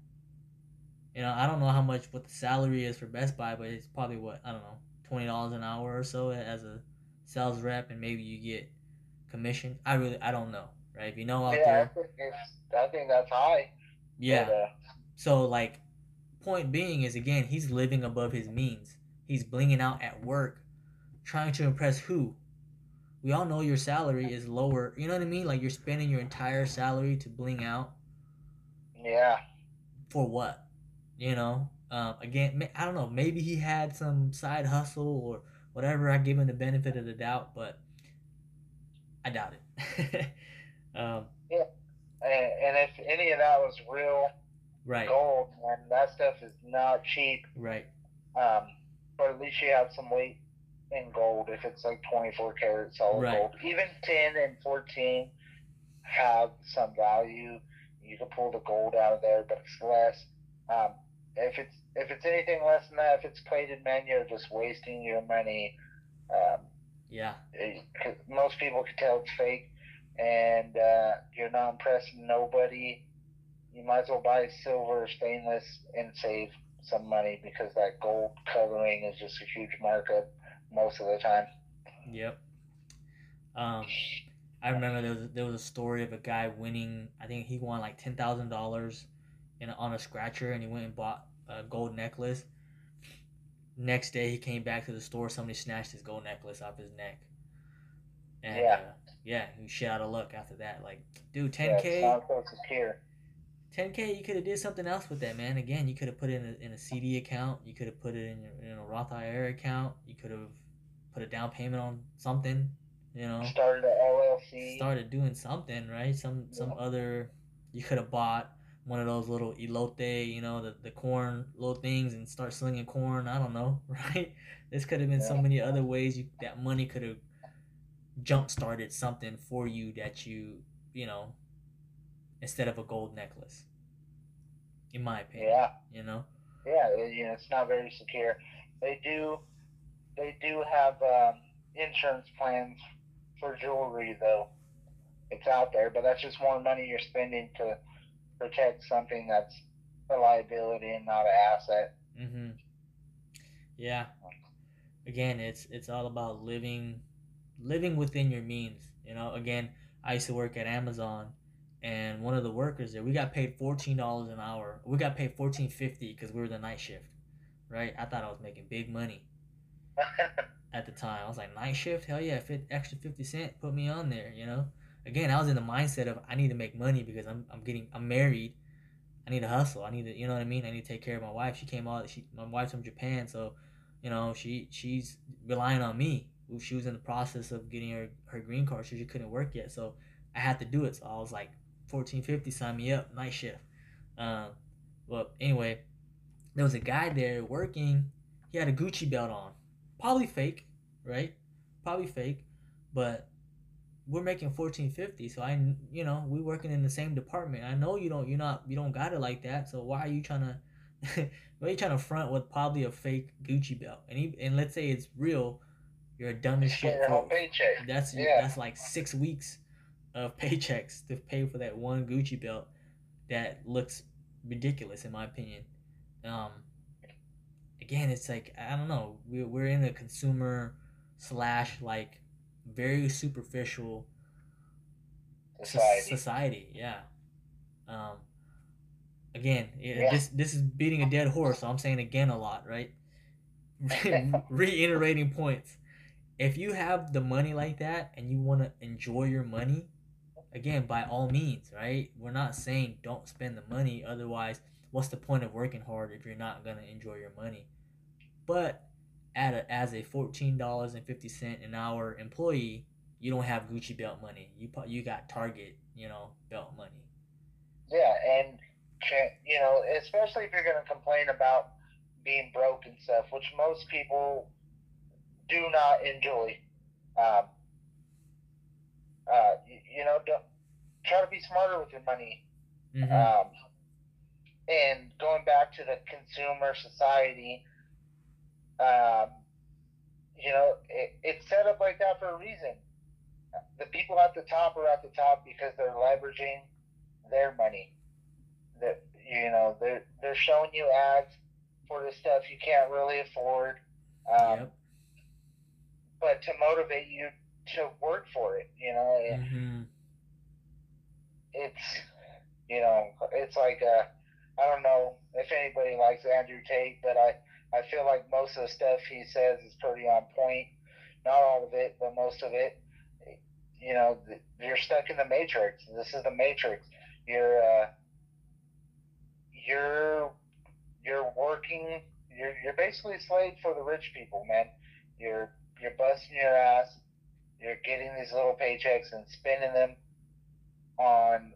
you know i don't know how much what the salary is for best buy but it's probably what i don't know $20 an hour or so as a sales rep and maybe you get commission i really i don't know right if you know out Yeah. I there think, it's, I think that's high. yeah But, uh, so like point being is again he's living above his means he's blinging out at work trying to impress who we all know your salary is lower you know what i mean like you're spending your entire salary to bling out yeah. for what? You know, um, again, I don't know. Maybe he had some side hustle or whatever. I give him the benefit of the doubt, but I doubt it. um, And, and if any of that was real right, gold, man, that stuff is not cheap. right, Um, but at least you have some weight in gold if it's like 24 karat solid Right. gold. Even 10 and 14 have some value. You can pull the gold out of there, but it's less. Um, if it's if it's anything less than that, if it's plated, man, you're just wasting your money. Um, yeah, it- most people can tell it's fake, and uh, you're not impressing nobody. You might as well buy silver or stainless and save some money because that gold coloring is just a huge markup most of the time. yep. Um, I remember there was there was a story of a guy winning. I think he won like ten thousand dollars in on a scratcher, and he went and bought a gold necklace. Next day, he came back to the store. Somebody snatched his gold necklace off his neck. And Yeah. uh, yeah, he shit out of luck after that. Like, dude, ten it's k, not so secure. ten k. You could have did something else with that, man. Again, you could have put it in a, in a CD account. You could have put it in, your, in a Roth IRA account. You could have put a down payment on something. You know, Started a LLC. started doing something, right? Some some other. You could have bought one of those little elote, you know, the, the corn little things, and start slinging corn. I don't know, right? This could have been so many other ways you that money could have jump started something for you that you you know instead of a gold necklace. In my opinion, yeah, you know. yeah, you know, it's not very secure. They do, they do have um, insurance plans for jewelry, though. It's out there, but that's just more money you're spending to protect something that's a liability and not an asset. Mm-hmm. Yeah. Again, it's it's all about living living within your means. You know, again, I used to work at Amazon and one of the workers there, we got paid fourteen dollars an hour. We got paid fourteen fifty because we were the night shift. Right? I thought I was making big money at the time. I was like, night shift? Hell yeah, fit extra fifty cent, put me on there, you know? Again, I was in the mindset of I need to make money because I'm I'm getting I'm married. I need to hustle. I need to you know what I mean? I need to take care of my wife. She came out she my wife's from Japan, so you know, she she's relying on me. She was in the process of getting her, her green card, so she couldn't work yet. So I had to do it. So I was like, fourteen fifty, sign me up, night shift. Um, but anyway, there was a guy there working. He had a Gucci belt on, probably fake, right? Probably fake, but we're making fourteen fifty. So I, you know, we working in the same department. I know you don't, you're not, you don't got it like that. So why are you trying to? why are you trying to front with probably a fake Gucci belt? And he, and let's say it's real, you're dumb as shit. For, that's Yeah. that's like six weeks of paychecks to pay for that one Gucci belt that looks ridiculous in my opinion. Um, again, it's like I don't know. We're we're in a consumer slash like very superficial Society. society. Yeah. Um. Again, it, Yeah. this this is beating a dead horse. So I'm saying again a lot, right? Reiterating points. If you have the money like that and you want to enjoy your money, again, by all means, right? We're not saying don't spend the money. Otherwise, what's the point of working hard if you're not gonna enjoy your money? But at a, as a fourteen dollars and fifty cent an hour employee, you don't have Gucci belt money. You you got Target, you know, belt money. Yeah, and you know, especially if you're gonna complain about being broke and stuff, which most people do not enjoy. Um, uh, you, you know, don't, try to be smarter with your money. Mm-hmm. Um, and going back to the consumer society, um, you know, it, it's set up like that for a reason. The people at the top are at the top because they're leveraging their money. That you know, they're they're showing you ads for the stuff you can't really afford. Um, yep. But to motivate you to work for it, you know, mm-hmm. it's you know, it's like uh, I don't know if anybody likes Andrew Tate, but I I feel like most of the stuff he says is pretty on point. Not all of it, but most of it. You know, you're stuck in the matrix. This is the matrix. You're uh, you're you're working. You're you're basically a slave for the rich people, man. You're you're busting your ass. You're getting these little paychecks and spending them on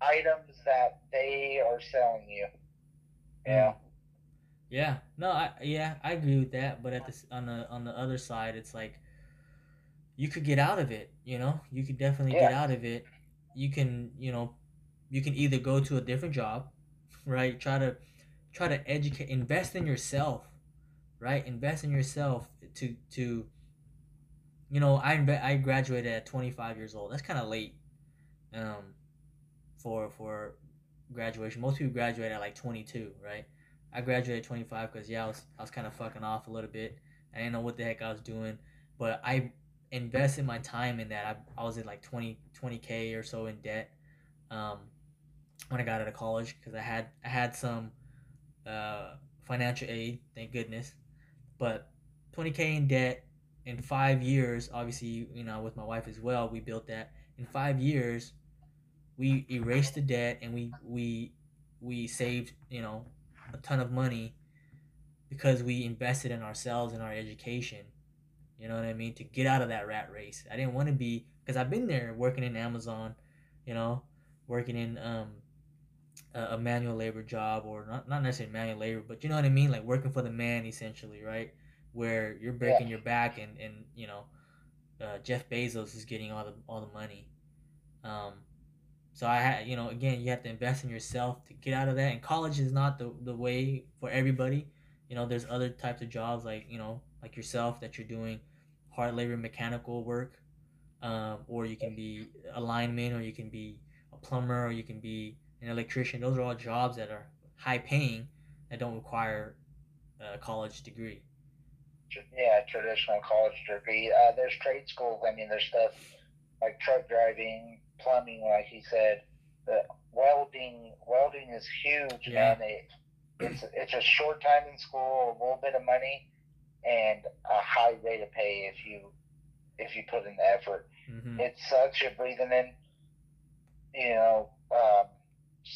items that they are selling you. Yeah. Mm. Yeah. No, I yeah, I agree with that, but at this on the on the other side, it's like you could get out of it, you know? You could definitely yeah. get out of it. You can, you know, you can either go to a different job, right? Try to try to educate invest in yourself, right? Invest in yourself to to you know, I I graduated at 25 years old. That's kind of late. Um for for graduation. Most people graduate at like 22, right? I graduated 25 because yeah, I was I was kind of fucking off a little bit. I didn't know what the heck I was doing, but I invested my time in that. I, I was in like 20 20k or so in debt um, when I got out of college because I had I had some uh, financial aid, thank goodness, but 20k in debt in five years. Obviously, you know, with my wife as well, we built that. In five years we erased the debt and we we we saved you know a ton of money because we invested in ourselves and our education. You know what i mean? To get out of that rat race. I didn't want to be because i've been there working in amazon you know working in um a, a manual labor job or not, not necessarily manual labor but you know what i mean like working for the man essentially right where you're breaking yeah. your back and and you know uh, jeff bezos is getting all the all the money um so I had, you know, again, you have to invest in yourself to get out of that. And college is not the, the way for everybody. You know, there's other types of jobs like, you know, like yourself that you're doing hard labor mechanical work. Um, or you can be a lineman or you can be a plumber or you can be an electrician. Those are all jobs that are high paying that don't require a college degree. Yeah, traditional college degree. Uh, there's trade schools. I mean, there's stuff like truck driving, plumbing, like he said. The welding, welding is huge, yeah. man. It, it's it's a short time in school, a little bit of money, and a high rate of pay if you if you put in the effort. Mm-hmm. It sucks. You're breathing in, you know, um,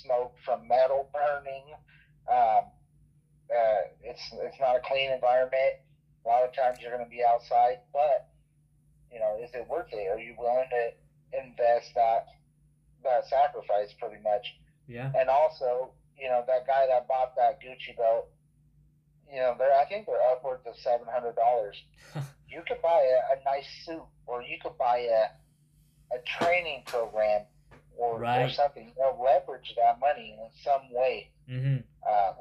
smoke from metal burning. Um, uh, it's it's not a clean environment. A lot of times you're going to be outside, but you know, is it worth it? Are you willing to invest that that sacrifice pretty much. Yeah. And also, you know, that guy that bought that Gucci belt, you know, they're I think they're upwards of seven hundred dollars. you could buy a, a, nice suit, or you could buy a a training program, or, right. or something. Know, leverage that money in some way. Mm-hmm. Uh,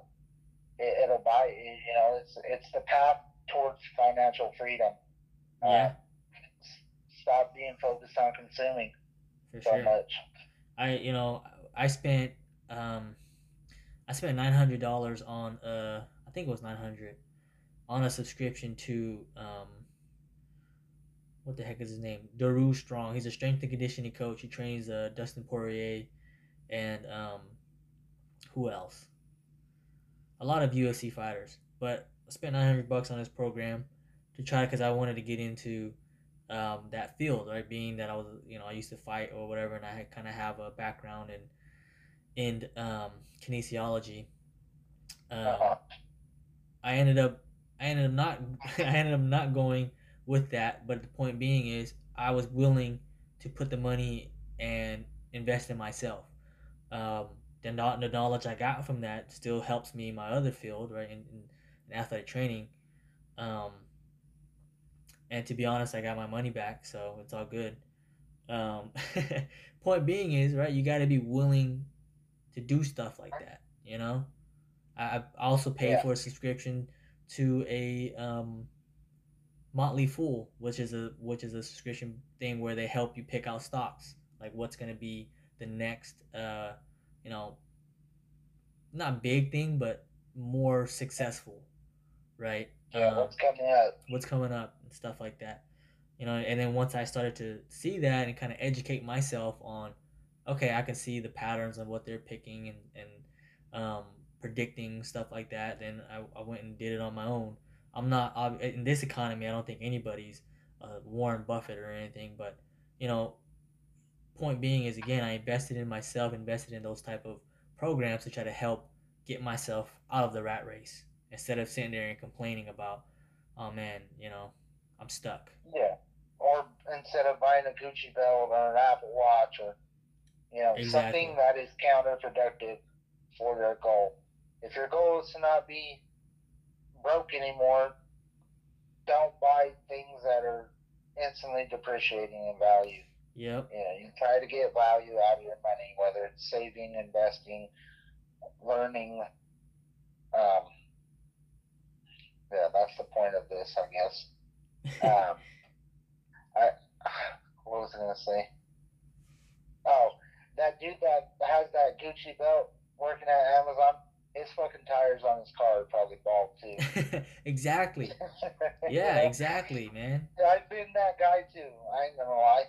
it, will buy. You know, it's it's the path towards financial freedom. Uh, yeah. Uh, stop being focused on consuming For so sure. much. I you know I spent um I spent nine hundred dollars on uh I think it was nine hundred on a subscription to um what the heck is his name Daru Strong. He's a strength and conditioning coach. He trains uh, Dustin Poirier and um who else? A lot of UFC fighters, but I spent nine hundred bucks on his program to try because I wanted to get into um, that field, right? Being that I was, you know, I used to fight or whatever, and I kind of have a background in in um, kinesiology. Um, uh-huh. I ended up, I ended up not, I ended up not going with that. But the point being is, I was willing to put the money and invest in myself. Um, the, the knowledge I got from that still helps me in my other field, right? In, in, athletic training. Um, and to be honest, I got my money back, so it's all good. Um, point being is, right, you got to be willing to do stuff like that, you know? I, I also paid yeah. for a subscription to a um, Motley Fool, which is a which is a subscription thing where they help you pick out stocks, like what's gonna be the next, uh, you know, not big thing, but more successful, right? Yeah, um, what's coming up? What's coming up and stuff like that, you know. And then once I started to see that and kind of educate myself on, okay, I can see the patterns of what they're picking and and um, predicting stuff like that. Then I, I went and did it on my own. I'm not in this economy. I don't think anybody's uh, Warren Buffett or anything, but you know, point being is again, I invested in myself, invested in those type of programs to try to help get myself out of the rat race instead of sitting there and complaining about, oh man, you know, I'm stuck. Yeah. Or instead of buying a Gucci belt or an Apple Watch or, you know, exactly. something that is counterproductive for your goal. If your goal is to not be broke anymore, don't buy things that are instantly depreciating in value. Yep. You know, you try to get value out of your money, whether it's saving, investing, learning. Um, yeah, that's the point of this, I guess. Um, I what was I gonna say? Oh, that dude that has that Gucci belt working at Amazon, his fucking tires on his car are probably bald too. exactly. yeah, exactly, man. Yeah, I've been that guy too. I ain't gonna lie.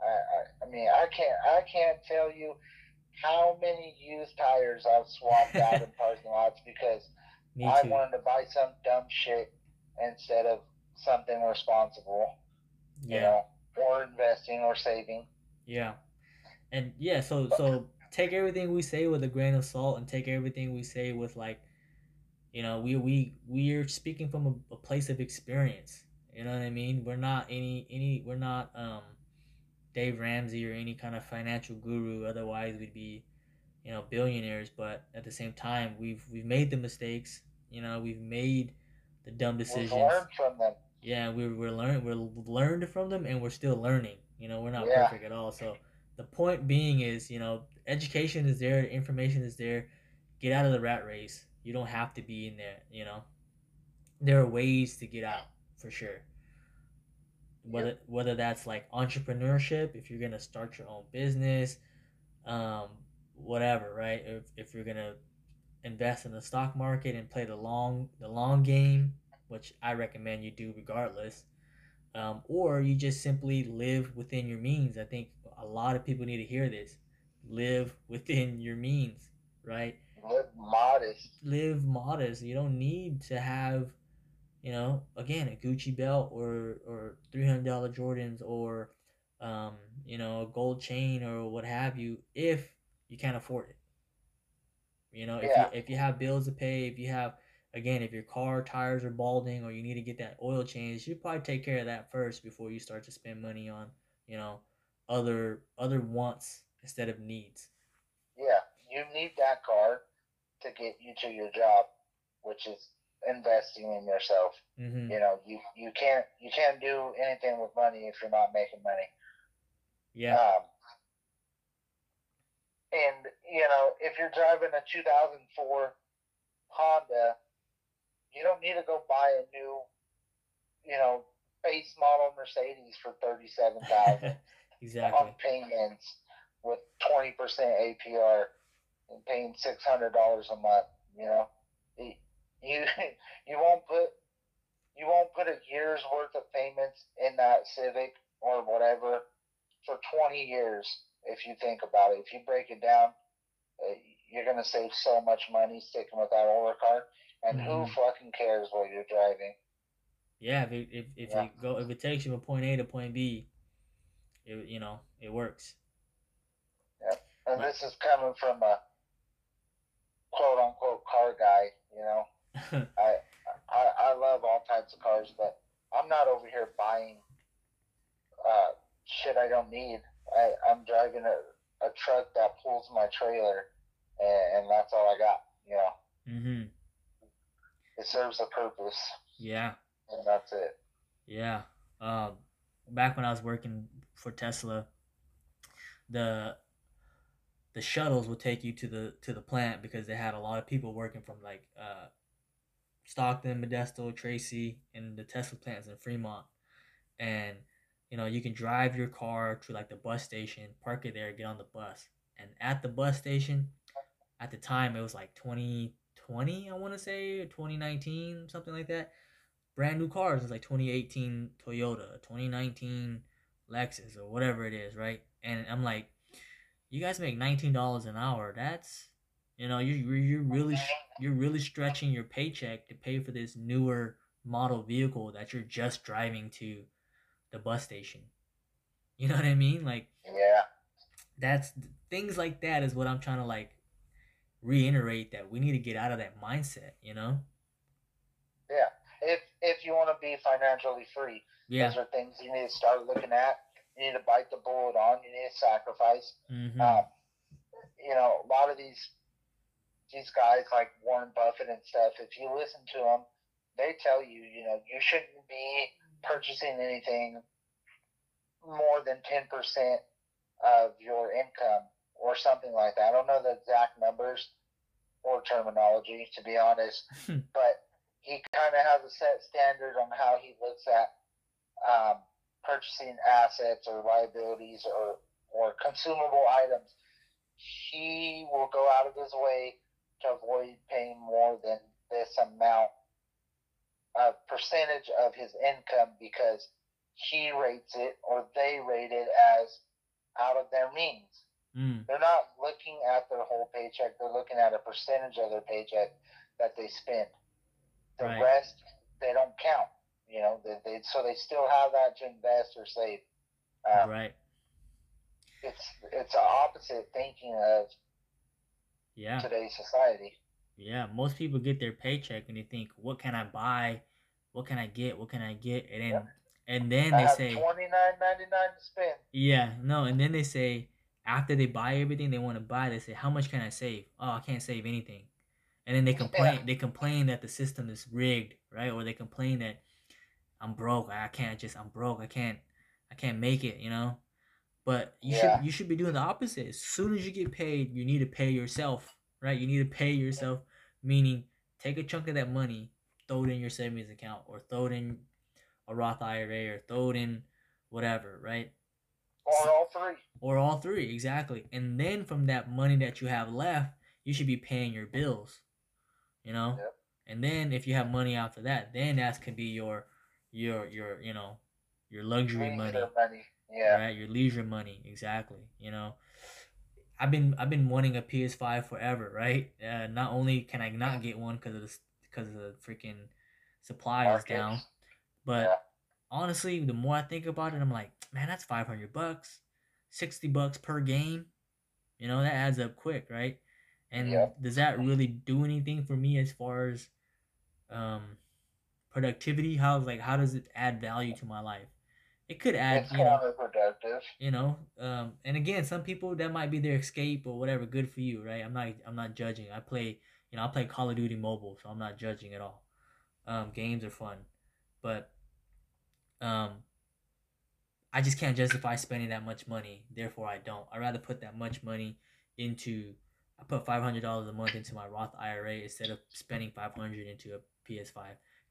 I, I, I mean, I can't, I can't tell you how many used tires I've swapped out in parking lots because I wanted to buy some dumb shit instead of something responsible. Yeah. You know, or investing or saving. Yeah. And yeah, so so take everything we say with a grain of salt and take everything we say with like you know we we we're speaking from a, a, place of experience. You know what i mean? We're not any any we're not um dave ramsey or any kind of financial guru. Otherwise we'd be you know billionaires. But at the same time we've we've made the mistakes. You know we've made the dumb decisions we've learned from them. Yeah we're, we're learning we're learned from them and we're still learning. You know we're not yeah. perfect at all. So the point being is, you know, education is there, information is there. Get out of the rat race. You don't have to be in there, you know. There are ways to get out for sure. Whether yep. whether that's like entrepreneurship, if you're gonna start your own business, um, whatever, right? If, if you're gonna invest in the stock market and play the long the long game, which I recommend you do regardless, um, or you just simply live within your means. I think a lot of people need to hear this. Live within your means, right? Live modest. Live modest. You don't need to have, you know, again, a Gucci belt or or three hundred dollar Jordans or, um, you know, a gold chain or what have you, if you can't afford it. You know, if you if you have bills to pay, if you have again, if your car tires are balding or you need to get that oil change, you probably take care of that first before you start to spend money on, you know, other other wants instead of needs. Yeah, you need that car to get you to your job, which is investing in yourself. Mm-hmm. You know, you you can't you can't do anything with money if you're not making money. Yeah. Um, and you know, if you're driving a 2004 Honda, you don't need to go buy a new, you know, base model Mercedes for thirty-seven thousand. exactly. On payments with twenty percent APR and paying six hundred dollars a month. You know, you you won't put you won't put a year's worth of payments in that Civic or whatever for twenty years if you think about it. If you break it down, uh, you're gonna save so much money sticking with that older car. And mm-hmm. who fucking cares what you're driving? Yeah, if it, if, if yeah. you go if it takes you from point A to point B, it you know it works. Yeah, and this is coming from a quote unquote car guy. You know, I, I I love all types of cars, but I'm not over here buying uh, shit I don't need. I I'm driving a, a truck that pulls my trailer, and, and that's all I got. You know. Mm-hmm. It serves a purpose. Yeah. And that's it. Yeah. Um, back when I was working for Tesla, the the shuttles would take you to the to the plant because they had a lot of people working from like uh, Stockton, Modesto, Tracy, and the Tesla plants in Fremont. And you know, you can drive your car to like the bus station, park it there, get on the bus. And at the bus station, at the time it was like 2020, I want to say, 2019, something like that brand new cars. It's like 2018 Toyota, 2019 Lexus, or whatever it is, right? And I'm like, you guys make $19 an hour. That's, you know, you're you're really you're really stretching your paycheck to pay for this newer model vehicle that you're just driving to the bus station. You know what I mean? Like, yeah, that's things like that is what I'm trying to like reiterate that we need to get out of that mindset. You know? Yeah if you want to be financially free. Yeah. Those are things you need to start looking at. You need to bite the bullet on. You need to sacrifice. Mm-hmm. Um, you know, a lot of these these guys like Warren Buffett and stuff. If you listen to them, they tell you, you know, you shouldn't be purchasing anything more than ten percent of your income or something like that. I don't know the exact numbers or terminology to be honest, but he kind of has a set standard on how he looks at um, purchasing assets or liabilities or or consumable items. He will go out of his way to avoid paying more than this amount of percentage of his income because he rates it or they rate it as out of their means. Mm. They're not looking at their whole paycheck, they're looking at a percentage of their paycheck that they spend. The right. rest they don't count. You know, they, they so they still have that to invest or save. Um, right. It's it's the opposite thinking of yeah today's society. Yeah, most people get their paycheck and they think, "What can I buy? What can I get? What can I get?" And then yeah. and then I they say twenty nine ninety nine to spend. Yeah, no, and then they say after they buy everything they want to buy, they say, "How much can I save?" Oh, I can't save anything and then they complain yeah. they complain that the system is rigged right? Or they complain that i'm broke. I can't just i'm broke. I can't i can't make it you know? But you yeah. should you should be doing the opposite. As soon as you get paid you need to pay yourself right? You need to pay yourself meaning take a chunk of that money throw it in your savings account or throw it in a roth ira or throw it in whatever right? Or all three. or all three exactly. And then from that money that you have left you should be paying your bills you know. Yep. And then if you have money after that, then that can be your your your you know your luxury money. money. Yeah. Right, your leisure money, exactly. You know, I've been I've been wanting a PS5 forever, right? Uh, not only can I not get one because of the because of the freaking supply is down, but yeah. honestly, the more I think about it, I'm like, man, that's 500 bucks, 60 bucks per game. You know, that adds up quick, right? And yeah. does that really do anything for me as far as um, productivity? How like how does it add value to my life? It could add, it's you know, productive. You know, um, and again, some people that might be their escape or whatever. Good for you, right? I'm not, I'm not judging. I play, you know, I play Call of Duty mobile, so I'm not judging at all. Um, games are fun, but um, I just can't justify spending that much money. Therefore, I don't. I'd rather put that much money into I put five hundred dollars a month into my Roth IRA instead of spending five hundred into a PS5.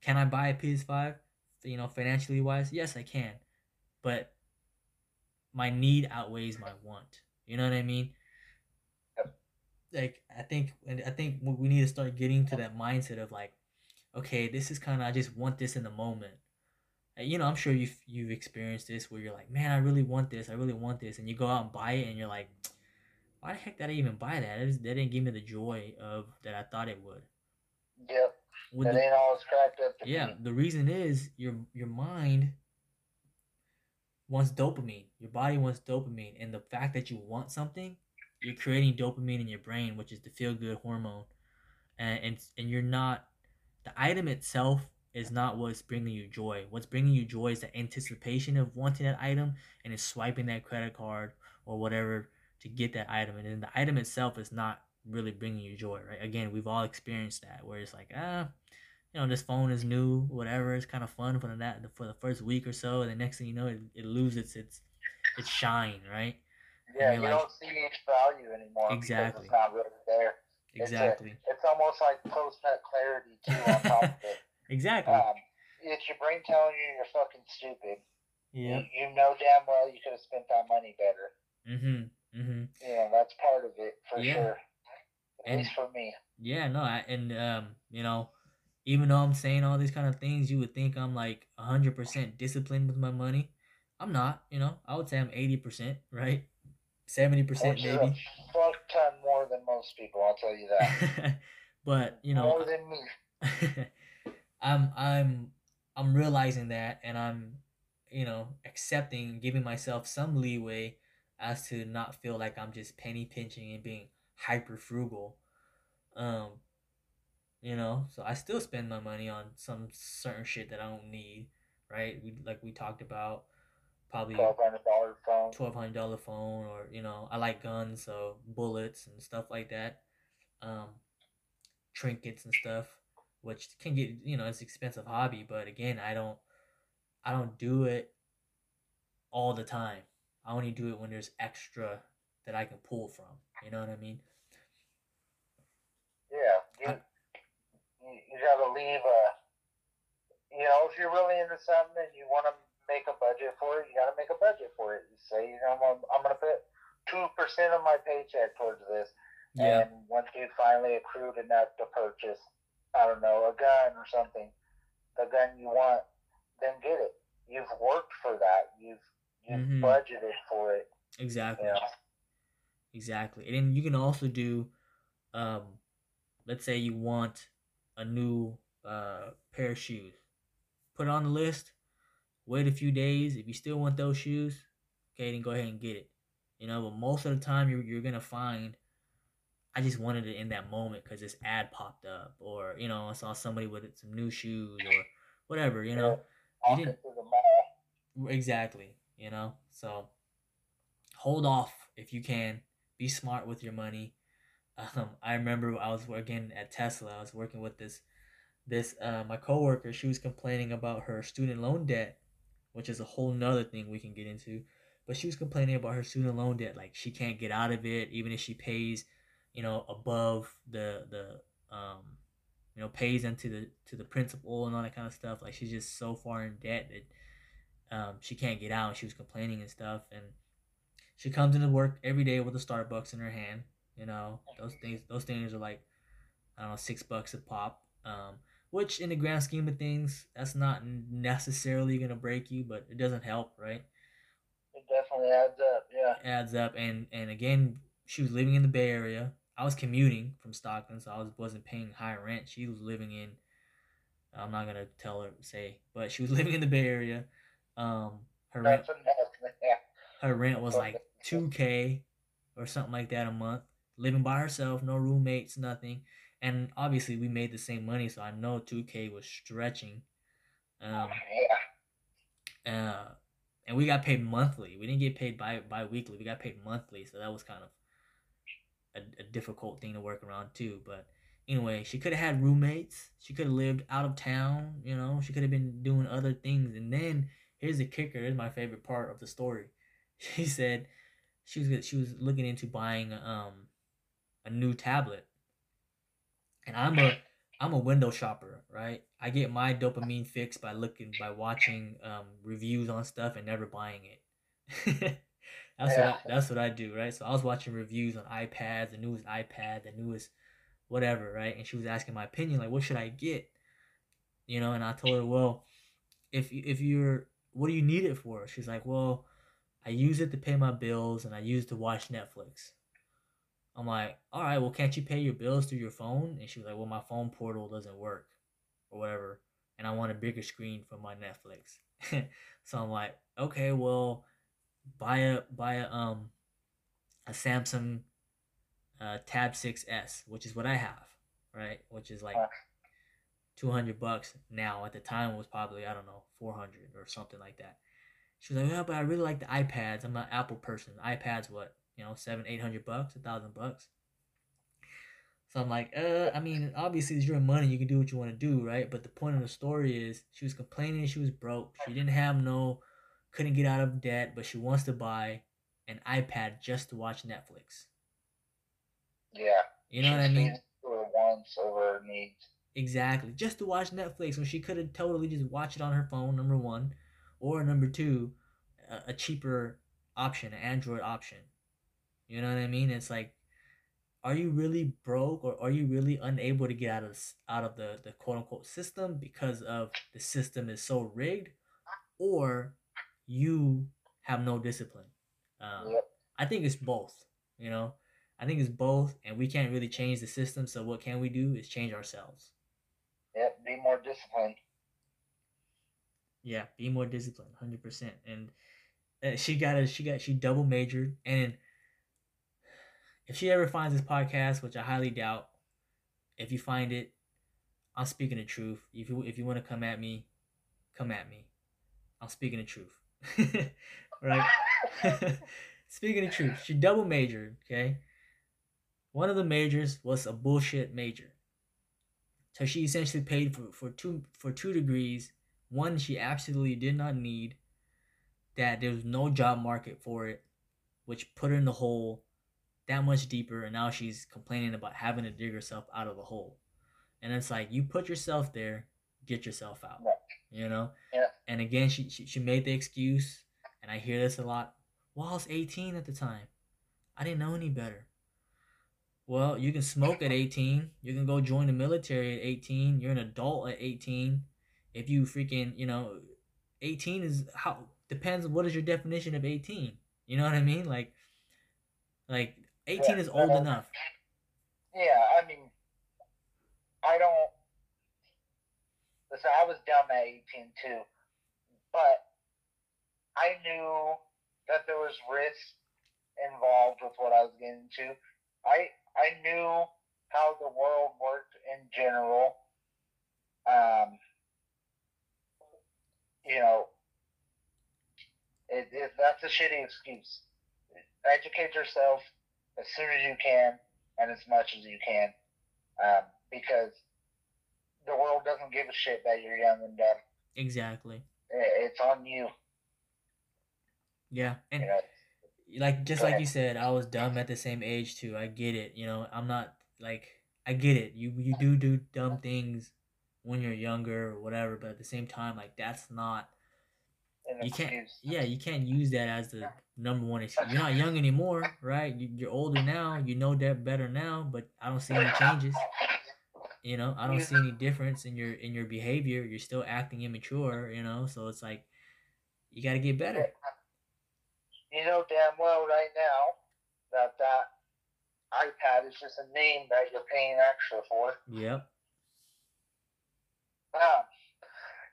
Can I buy a PS5? You know, financially wise, yes, I can, but my need outweighs my want. You know what I mean? Like I think, and I think we need to start getting to that mindset of like, okay, this is kind of I just want this in the moment. You know, I'm sure you've you've experienced this where you're like, man, I really want this, I really want this, and you go out and buy it, and you're like why the heck did I even buy that? That didn't give me the joy of that I thought it would. Yep. it the, ain't always cracked up. yeah, the reason is your your mind wants dopamine. Your body wants dopamine, and the fact that you want something, you're creating dopamine in your brain, which is the feel good hormone, and and and you're not. The item itself is not what's bringing you joy. What's bringing you joy is the anticipation of wanting that item and is swiping that credit card or whatever to get that item. And then the item itself is not really bringing you joy, right? Again, we've all experienced that where it's like, ah, you know, this phone is new, whatever. It's kind of fun for the for the first week or so, and the next thing you know, it, it loses its its shine, right? Yeah, you like, don't see its value anymore. Exactly. it's not really there. Exactly. It's, a, it's almost like post nut clarity too on top of it. Exactly. Um, it's your brain telling you you're fucking stupid. Yeah. You, you know damn well you could have spent that money better. Mm-hmm. Mm-hmm. Yeah, that's part of it for yeah. sure. At and, least for me. Yeah, no, I, and um, you know, even though I'm saying all these kind of things, you would think I'm like hundred percent disciplined with my money. I'm not. You know, I would say I'm eighty percent, right? Seventy percent maybe. A fuck ton more than most people. I'll tell you that. but you know, more than me. I'm I'm I'm realizing that and I'm you know accepting giving myself some leeway as to not feel like I'm just penny pinching and being hyper frugal. Um you know, so I still spend my money on some certain shit that I don't need, right? We like we talked about probably twelve hundred dollar phone. Twelve hundred dollar phone or, you know, I like guns, so bullets and stuff like that. Um trinkets and stuff which can get you know it's expensive hobby but again i don't i don't do it all the time i only do it when there's extra that i can pull from you know what i mean yeah you, I, you gotta leave a you know if you're really into something and you want to make a budget for it you gotta make a budget for it you say you know i'm, I'm gonna put 2% of my paycheck towards this yeah. and once you finally accrued enough to purchase I don't know, a gun or something, the gun you want, then get it. You've worked for that. You've you've mm-hmm. budgeted for it. Exactly. Exactly. And then you can also do um let's say you want a new uh pair of shoes. Put it on the list, wait a few days. If you still want those shoes, okay, then go ahead and get it. You know, but most of the time you're you're gonna find I just wanted it in that moment because this ad popped up, or you know, I saw somebody with some new shoes or whatever. You know, you exactly. You know, so hold off if you can. Be smart with your money. Um, I remember I was working at Tesla. I was working with this this uh, my coworker. She was complaining about her student loan debt, which is a whole nother thing we can get into. But she was complaining about her student loan debt, like she can't get out of it, even if she pays you know above the the um you know pays into the to the principal and all that kind of stuff like she's just so far in debt that um she can't get out she was complaining and stuff. And she comes into work every day with a starbucks in her hand you know? Those things those things are like i don't know six bucks a pop. Um which in the grand scheme of things that's not necessarily gonna break you but it doesn't help right? It definitely adds up yeah. Adds up. And and again she was living in the bay area. I was commuting from Stockton, so I was wasn't paying high rent. She was living in I'm not gonna tell her say, but she was living in the Bay Area. Um, her rent her rent was like two k or something like that a month. Living by herself, no roommates, nothing. And obviously, we made the same money, so I know two k was stretching. Um, yeah. Uh, and we got paid monthly. We didn't get paid by bi weekly. We got paid monthly, so that was kind of a, a difficult thing to work around too. But anyway, she could have had roommates. She could have lived out of town. You know, she could have been doing other things. And then here's the kicker. Here's my favorite part of the story. She said she was she was looking into buying um a new tablet. And I'm a I'm a window shopper, right? I get my dopamine fix by looking by watching um, reviews on stuff and never buying it. That's yeah. what I, that's what I do, right? So I was watching reviews on iPads, the newest iPad, the newest whatever, right? And she was asking my opinion, like, what should I get? You know, and I told her, well, if if you're, what do you need it for? She's like, well, I use it to pay my bills and I use it to watch Netflix. I'm like, all right, well, can't you pay your bills through your phone? And she was like, well, my phone portal doesn't work. or whatever, and I want a bigger screen for my Netflix. so I'm like, okay, well, buy a buy a um a Samsung uh, Tab 6S, which is what I have, right? Which is like 200 bucks now. At the time, it was probably, I don't know, 400 or something like that. She was like, yeah, but I really like the iPads. I'm an Apple person. iPads, what, you know, seven, 800 bucks, a thousand bucks. So I'm like, uh, I mean, obviously it's your money. You can do what you want to do, right? But the point of the story is she was complaining she was broke. She didn't have no, couldn't get out of debt, but she wants to buy an iPad just to watch Netflix. Yeah. You know what I mean? Wants over needs. Exactly. Just to watch Netflix when she could have totally just watched it on her phone, number one. Or number two, a, cheaper option, an Android option. You know what I mean? It's like, are you really broke or are you really unable to get out of out of the, the quote unquote system because of the system is so rigged? Or you have no discipline? Um, yep. I think it's both, you know? I think it's both, and we can't really change the system. So what can we do is change ourselves. Yep, be more disciplined. Yeah, be more disciplined, hundred percent. And uh, she got a she got she double majored, and if she ever finds this podcast, which I highly doubt, if you find it, I'm speaking the truth. If you if you want to come at me, come at me. I'm speaking the truth, right? speaking the truth, she double majored. Okay, one of the majors was a bullshit major. So she essentially paid for, for two for two degrees. One she absolutely did not need. That there was no job market for it, which put her in the hole that much deeper, and now she's complaining about having to dig herself out of the hole. And it's like you put yourself there, get yourself out. You know? Yeah. And again, she, she she made the excuse, and I hear this a lot. Well, I was 18 at the time. I didn't know any better. Well, you can smoke at 18. You can go join the military at 18. You're an adult at 18. If you freaking, you know, 18 is how depends what is your definition of 18. You know what I mean? Like like 18 yeah, is old enough. Yeah, I mean I don't listen, I was dumb at 18 too. But I knew that there was risk involved with what I was getting into. I I knew how the world worked in general. Um, you know, it, it, that's a shitty excuse. Educate yourself as soon as you can and as much as you can, um, because the world doesn't give a shit that you're young and dumb. Exactly. It's on you. Yeah, and you know, like just like you said, I was dumb at the same age too. I get it. You know, I'm not like I get it. You you do do dumb things when you're younger or whatever, but at the same time, like that's not. You can't. Yeah, you can't use that as the number one excuse. You're not young anymore, right? You're older now. You know that better now, but I don't see any changes. You know, I don't see any difference in your in your behavior. You're still acting immature. You know, so it's like you got to get better you know damn well right now that that iPad is just a name that you're paying extra for. Yeah. Um,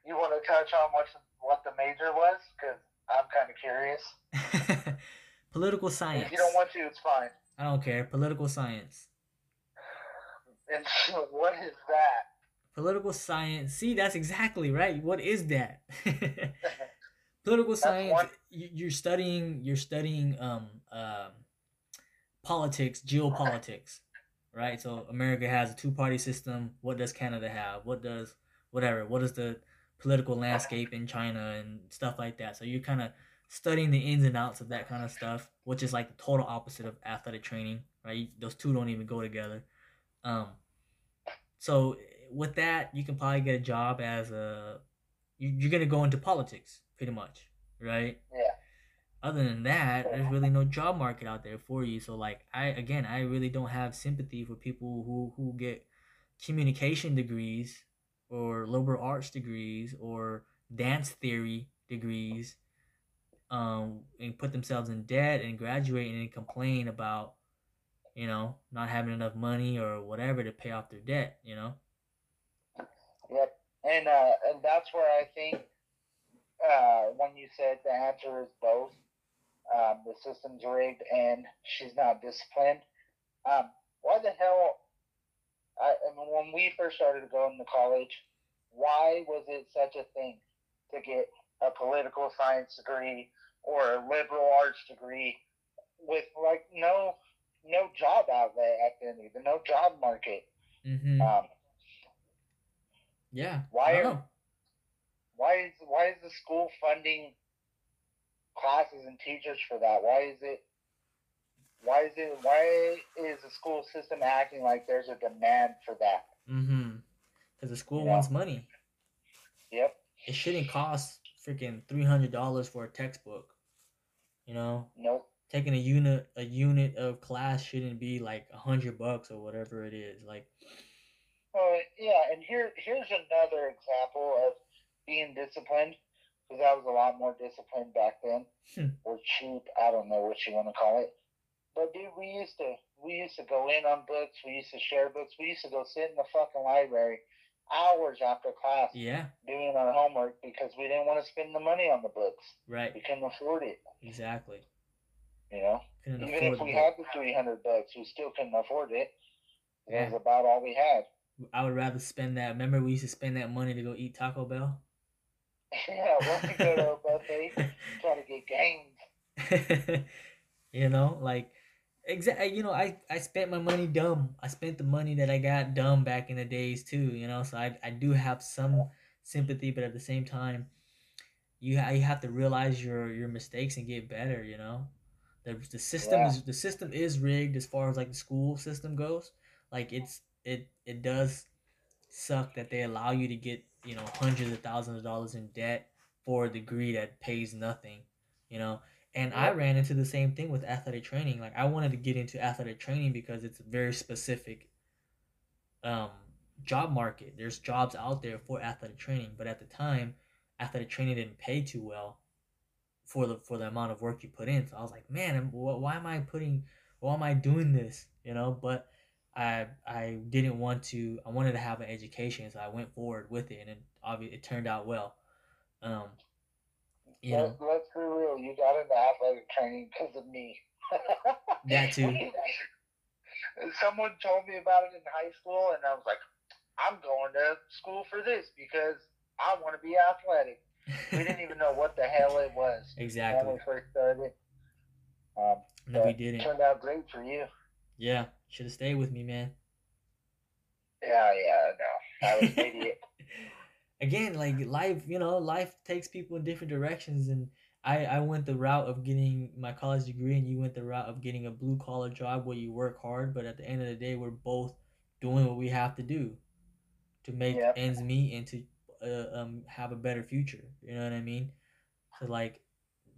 you want to touch on what what the major was? Because I'm kind of curious. Political science. If you don't want to, it's fine. I don't care. Political science. And what is that? Political science. See, that's exactly right. What is that? political science you're studying you're studying um, um, politics geopolitics right? So america has a two-party system. What does canada have? What does whatever. What is the political landscape in china and stuff like that? So you're kind of studying the ins and outs of that kind of stuff which is like the total opposite of athletic training right? Those two don't even go together. Um, so with that you can probably get a job as a you're gonna go into politics pretty much, right? Yeah. Other than that, there's really no job market out there for you. So like I again, I really don't have sympathy for people who who get communication degrees or liberal arts degrees or dance theory degrees um and put themselves in debt and graduate and complain about you know not having enough money or whatever to pay off their debt you know yep and uh, and that's where I think uh, when you said the answer is both, um, the system's rigged and she's not disciplined. Um, why the hell? I, I mean, when we first started going to college, why was it such a thing to get a political science degree or a liberal arts degree with like no no job outlet at the end of it, no job market? Mm-hmm. Um, yeah. why are, why is why is the school funding classes and teachers for that? Why is it why is it why is the school system acting like there's a demand for that? Mm-hmm. Because the school Yeah. wants money. Yep. It shouldn't cost freaking three hundred dollars for a textbook. You know, Nope. taking a unit a unit of class shouldn't be like a hundred bucks or whatever it is. Like, Oh yeah, and here here's another example of being disciplined because I was a lot more disciplined back then, Hmm. or cheap. I don't know what you want to call it. But dude, we used to we used to go in on books. We used to share books. We used to go sit in the fucking library hours after class yeah, doing our homework because we didn't want to spend the money on the books. right, We couldn't afford it. exactly. You know, Couldn't even if we had the three hundred bucks, we still couldn't afford it. It Yeah. was about all we had. I would rather spend that. Remember, we used to spend that money to go eat Taco Bell. Yeah, when we go to a buffet, try to get games. you know, like exactly. You know, I I spent my money dumb. I spent the money that I got dumb back in the days too. You know, so I I do have some sympathy, but at the same time, you ha- you have to realize your your mistakes and get better. You know, the the system Yeah. is the system is rigged as far as like the school system goes. Like it's it it does suck that they allow you to get you know hundreds of thousands of dollars in debt for a degree that pays nothing. You know, and I ran into the same thing with athletic training. Like I wanted to get into athletic training because it's a very specific um job market. There's jobs out there for athletic training, but at the time, athletic training didn't pay too well for the for the amount of work you put in. So I was like, man, why am I putting why am I doing this? You know, but I I didn't want to. I wanted to have an education, so I went forward with it, and it obviously it turned out well. Um, you know, Let, let's be real. You got into athletic training because of me. That too. Someone told me about it in high school, and I was like, I'm going to school for this because I want to be athletic. We didn't even know what the hell it was exactly when we first started. Um, No, we didn't. Turned out great for you. Yeah, should have stayed with me, man. Yeah, yeah, no. I was an idiot. Again, like life, you know, life takes people in different directions, and I I went the route of getting my college degree, and you went the route of getting a blue collar job where you work hard, but at the end of the day, we're both doing what we have to do to make Yep. ends meet and to uh, um have a better future. You know what I mean? So like,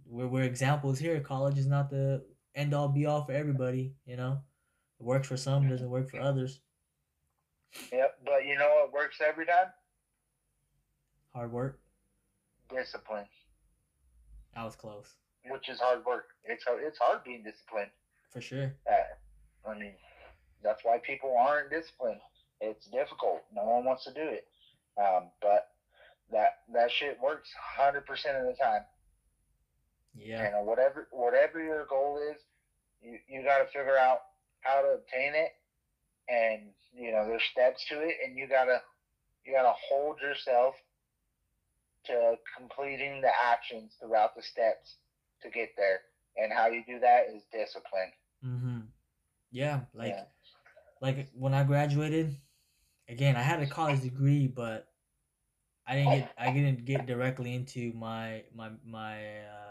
we're we're examples here. College is not the end all be all for everybody. You know, it works for some, doesn't work for others. Yep, but you know what works every time? Hard work. Discipline, I was close which is hard work. It's hard, it's hard being disciplined. for sure. Uh, I mean, that's why people aren't disciplined. It's difficult. No one wants to do it. Um, but that that shit works hundred percent of the time. Yeah. And whatever whatever your goal is, you you got to figure out how to obtain it, and you know there's steps to it, and you gotta you gotta hold yourself to completing the actions throughout the steps to get there. And how you do that is discipline. Mm-hmm. Yeah, like Yeah. like when I graduated, again, I had a college degree, but I didn't get I didn't get directly into my my my uh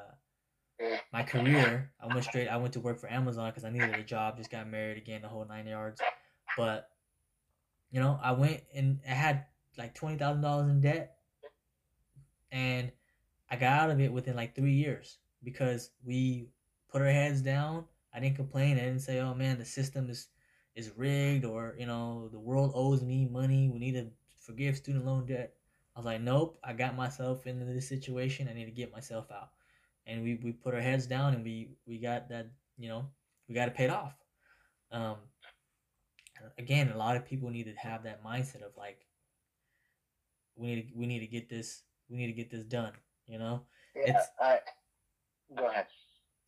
my career. I went straight. I went to work for Amazon because I needed a job. Just got married again, the whole nine yards. But you know, I went and I had like twenty thousand dollars in debt, and I got out of it within like three years because we put our heads down. I didn't complain. I didn't say, "Oh man, the system is is rigged," or you know, the world owes me money. We need to forgive student loan debt. I was like, "Nope, I got myself into this situation. I need to get myself out." And we, we put our heads down and we we got that you know we got it paid off. Um, again, a lot of people need to have that mindset of like we need to, we need to get this we need to get this done. You know. Yeah. It's, I, go ahead.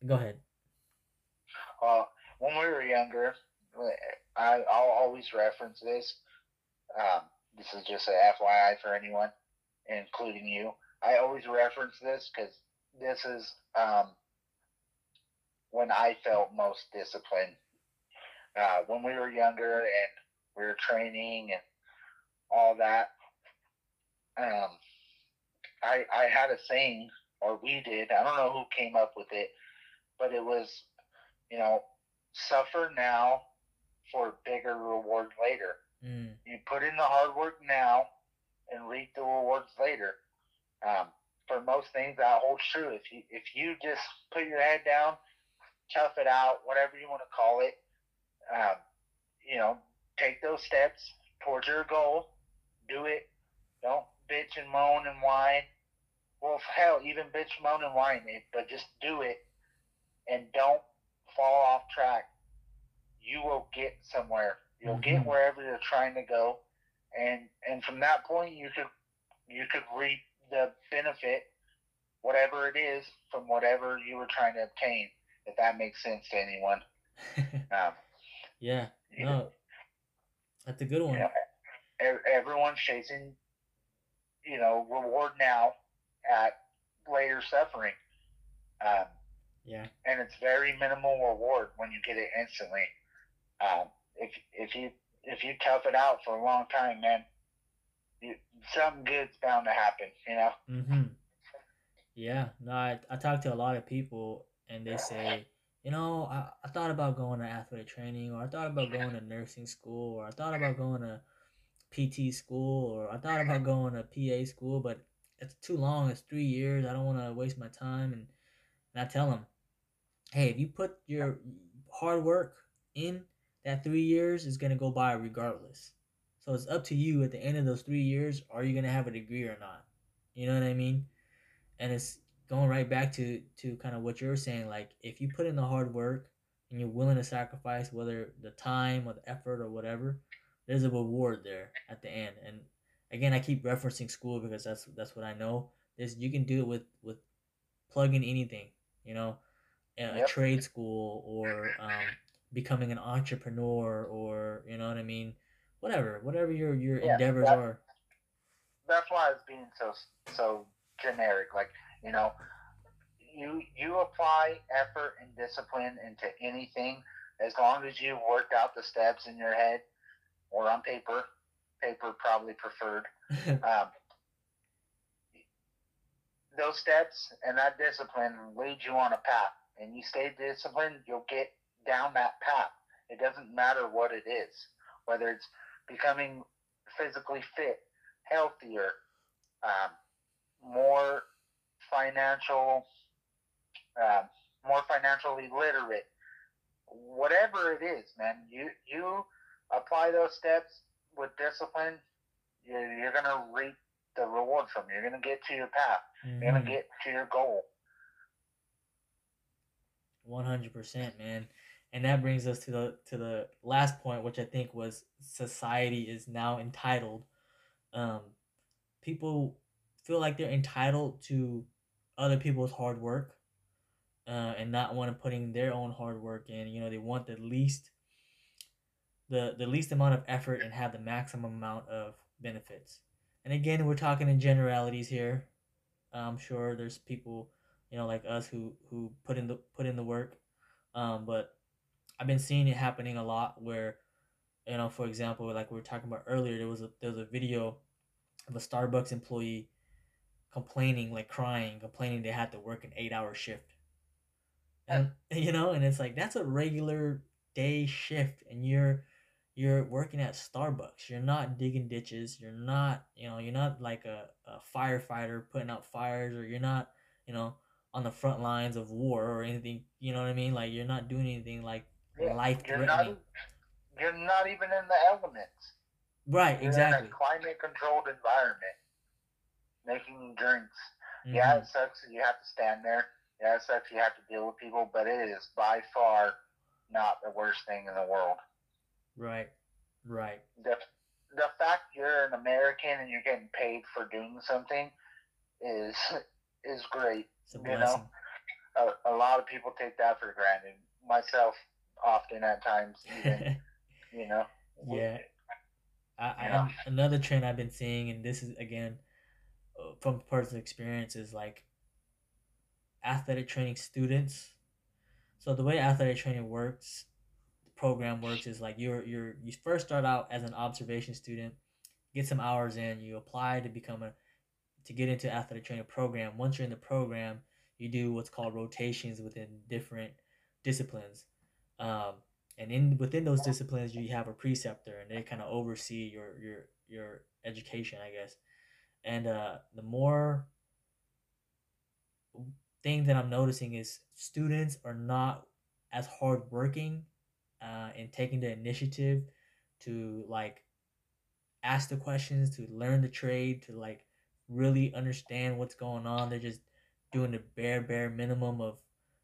Go ahead. Uh, when we were younger, I, I'll always reference this. Um, this is just a FYI for anyone, including you. I always reference this because this is um, when I felt most disciplined. Uh, when we were younger and we were training and all that, um, I I had a saying, or we did. I don't know who came up with it, but it was, you know, suffer now for bigger reward later. Mm. You put in the hard work now and reap the rewards later. Um, for most things, that holds true. If you if you just put your head down, tough it out, whatever you want to call it, um, you know, take those steps towards your goal. Do it. Don't bitch and moan and whine. Well, hell, even bitch, moan, and whine it, but just do it, and don't fall off track. You will get somewhere. You'll mm-hmm. get wherever you're trying to go, and and from that point, you could you could reap the benefit, whatever it is, from whatever you were trying to obtain. If that makes sense to anyone. um, yeah. No. That's a good one. You know, everyone's chasing, you know, reward now at later suffering. Um, yeah. And it's very minimal reward when you get it instantly. Um, if if you if you tough it out for a long time, man, something good's bound to happen. You know. Mm-hmm. Yeah. No, I I talk to a lot of people, and they say, you know, I, I thought about going to athletic training, or I thought about going to nursing school, or I thought about going to PT school, or I thought about going to PA school, but it's too long. It's three years. I don't want to waste my time. And, and I tell them, hey, if you put your hard work in, that three years is going to go by regardless. So it's up to you at the end of those three years, are you going to have a degree or not? You know what I mean? And it's going right back to, to kind of what you're saying. Like, if you put in the hard work and you're willing to sacrifice, whether the time or the effort or whatever, there's a reward there at the end. And again, I keep referencing school because that's that's what I know. Is you can do it with with plugging anything, you know, a, yep. trade school or um, becoming an entrepreneur or you know what I mean, whatever, whatever your your yeah, endeavors that, are. That's why it's being so so generic. Like you know, you you apply effort and discipline into anything as long as you worked out the steps in your head or on paper paper probably preferred. um, those steps and that discipline lead you on a path, and you stay disciplined, you'll get down that path. It doesn't matter what it is, whether it's becoming physically fit, healthier, um, more financial, uh, more financially literate, whatever it is, man. You you apply those steps with discipline, you're, you're going to reap the reward from it. You're going to get to your path. Mm-hmm. You're going to get to your goal. 100%, man. And that brings us to the to the last point, which I think was society is now entitled. Um, people feel like they're entitled to other people's hard work, uh, and not want to putting their own hard work in. You know, they want the least the, the least amount of effort and have the maximum amount of benefits. And again, we're talking in generalities here. I'm sure there's people, you know, like us who who put in the put in the work. Um, but I've been seeing it happening a lot where, you know, for example, like we were talking about earlier, there was a there was a video of a Starbucks employee complaining, like crying, complaining they had to work an eight hour shift. And you know, and it's like that's a regular day shift and you're you're working at Starbucks. You're not digging ditches. You're not, you know, you're not like a, a firefighter putting out fires, or you're not, you know, on the front lines of war or anything. You know what I mean? Like you're not doing anything like yeah, life threatening. You're, you're not even in the elements. Right, you're exactly. In a climate controlled environment, making drinks. Mm-hmm. Yeah, it sucks. You have to stand there. Yeah, it sucks. You have to deal with people, but it is by far not the worst thing in the world. Right. Right. Def- the fact you're an American and you're getting paid for doing something is is great. you know, a, a lot of people take that for granted. Myself, often at times, even, you know. Yeah. I, I, another trend I've been seeing, and this is again uh, from personal experience, is like athletic training students. So the way athletic training works, the program works is like you're you're you first start out as an observation student, get some hours in, you apply to become a to get into athletic training program. Once you're in the program, you do what's called rotations within different disciplines. Um, and in within those disciplines you have a preceptor and they kind of oversee your your your education i guess. And uh the more thing that i'm noticing is students are not as hardworking uh in taking the initiative to like ask the questions to learn the trade to like really understand what's going on. They're just doing the bare bare minimum of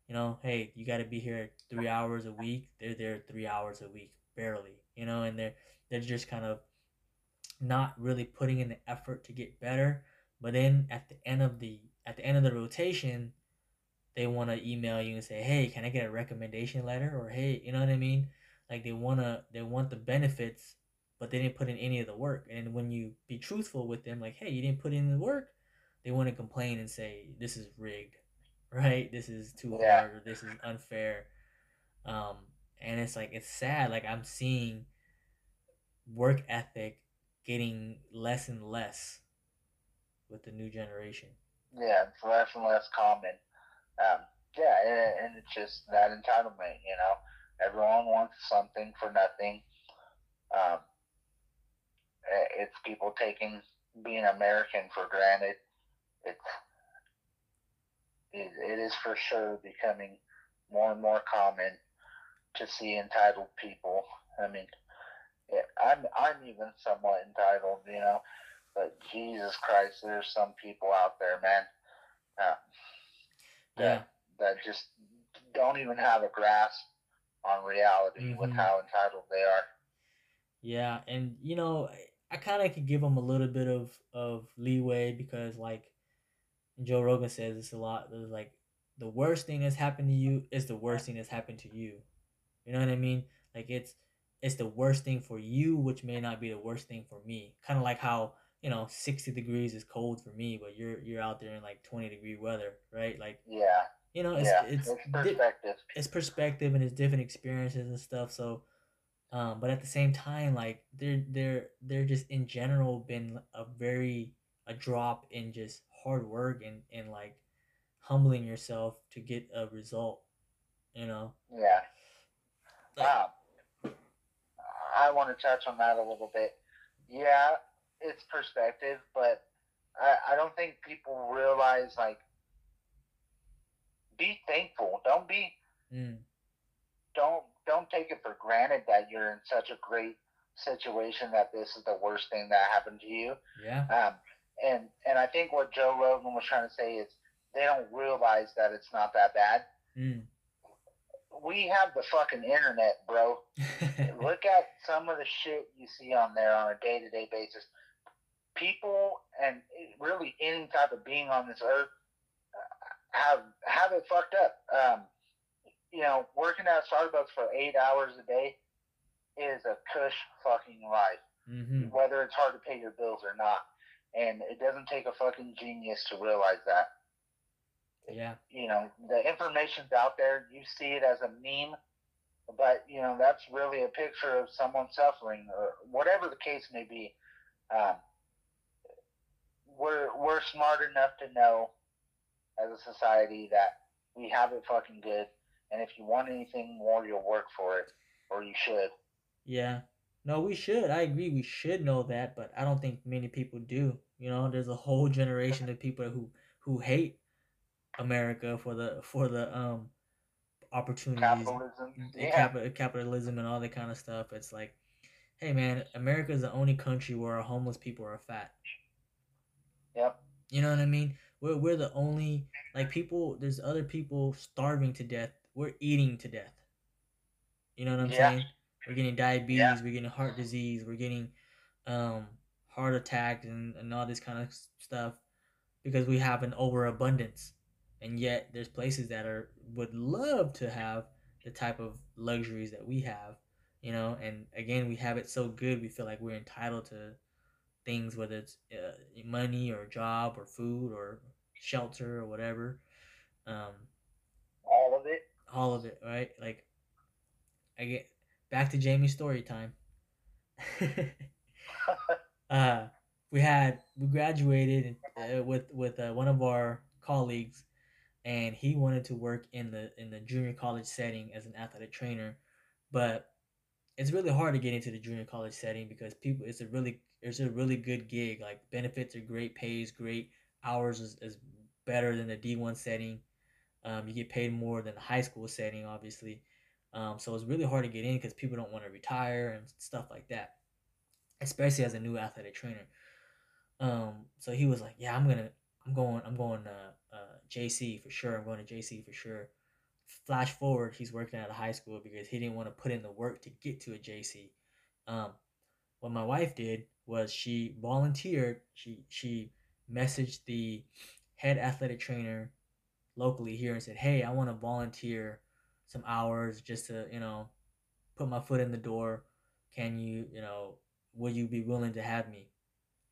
you know, hey, you got to be here three hours a week. They're there three hours a week, barely, you know, and they're they're just kind of not really putting in the effort to get better. But then at the end of the at the end of the rotation, they want to email you and say, hey, can I get a recommendation letter? Or hey, you know what I mean? Like they wanna they want the benefits, but they didn't put in any of the work. And when you be truthful with them, like, hey, you didn't put in the work, they want to complain and say this is rigged right? This is too yeah. hard or this is unfair. Um, and it's like it's sad. Like I'm seeing work ethic getting less and less with the new generation. Yeah, it's less and less common. Um, yeah, and, and it's just that entitlement. You know, everyone wants something for nothing. Um, it's people taking being American for granted. It's it, it is for sure becoming more and more common to see entitled people. I mean, I'm I'm even somewhat entitled, you know, but Jesus Christ, there's some people out there, man, uh, that yeah. that just don't even have a grasp on reality mm-hmm. with how entitled they are. Yeah, and you know, I kind of could give them a little bit of of leeway because, like, Joe Rogan says this a lot. There's like the worst thing that's happened to you is the worst thing that's happened to you. You know what I mean? Like it's it's the worst thing for you, which may not be the worst thing for me. Kind of like how you know 60 degrees is cold for me, but you're you're out there in like 20 degree weather, right? Like yeah, you know it's yeah. it's, it's perspective. Di- it's perspective and it's different experiences and stuff. So. Um, but at the same time, like they're they're they're just in general been a very a drop in just hard work and, and like humbling yourself to get a result, you know? Yeah. Like, um, I want to touch on that a little bit. Yeah, it's perspective, but I, I don't think people realize like be thankful. Don't be mm. don't don't take it for granted that you're in such a great situation that this is the worst thing that happened to you. Yeah. Um, and and I think what Joe Rogan was trying to say is they don't realize that it's not that bad. Mm. We have the fucking internet, bro. Look at some of the shit you see on there on a day to day basis. People and really any type of being on this earth have have it fucked up. Um, you know, working at Starbucks for eight hours a day is a cush fucking life. Mm-hmm. Whether it's hard to pay your bills or not and it doesn't take a fucking genius to realize that. Yeah. You know, the information's out there. You see it as a meme, but you know that's really a picture of someone suffering, or whatever the case may be. Um, we're we're smart enough to know, as a society, that we have it fucking good, and if you want anything more, you'll work for it, or you should. Yeah. No, we should. I agree. We should know that, but I don't think many people do. You know, there's a whole generation of people who who hate America for the for the um opportunities, capitalism, yeah. Cap- capitalism, and all that kind of stuff. It's like, hey man, America is the only country where homeless people are fat. Yep. You know what I mean? We're we're the only like people. There's other people starving to death. We're eating to death. You know what I'm yeah. saying? We're getting diabetes. Yeah. We're getting heart disease. We're getting um, heart attacks and, and all this kind of stuff because we have an overabundance. And yet there's places that are would love to have the type of luxuries that we have you know? And again we have it so good we feel like we're entitled to things whether it's uh, money or job or food or shelter or whatever um, all of it. all of it right? Like i get back to jamie's story time uh, we had we graduated uh, with with uh, one of our colleagues and he wanted to work in the in the junior college setting as an athletic trainer but it's really hard to get into the junior college setting because people it's a really it's a really good gig. Like benefits are great pays great hours is, is better than the d1 setting. Um, you get paid more than the high school setting obviously. Um, so it's really hard to get in because people don't want to retire and stuff like that especially as a new athletic trainer um, so he was like yeah i'm gonna i'm going i'm going uh, uh, jc for sure i'm going to jc for sure flash forward, he's working at a high school because he didn't want to put in the work to get to a JC. Um, what my wife did was she volunteered. She she messaged the head athletic trainer locally here and said, "Hey, I want to volunteer some hours just to you know put my foot in the door. Can you you know would you be willing to have me?"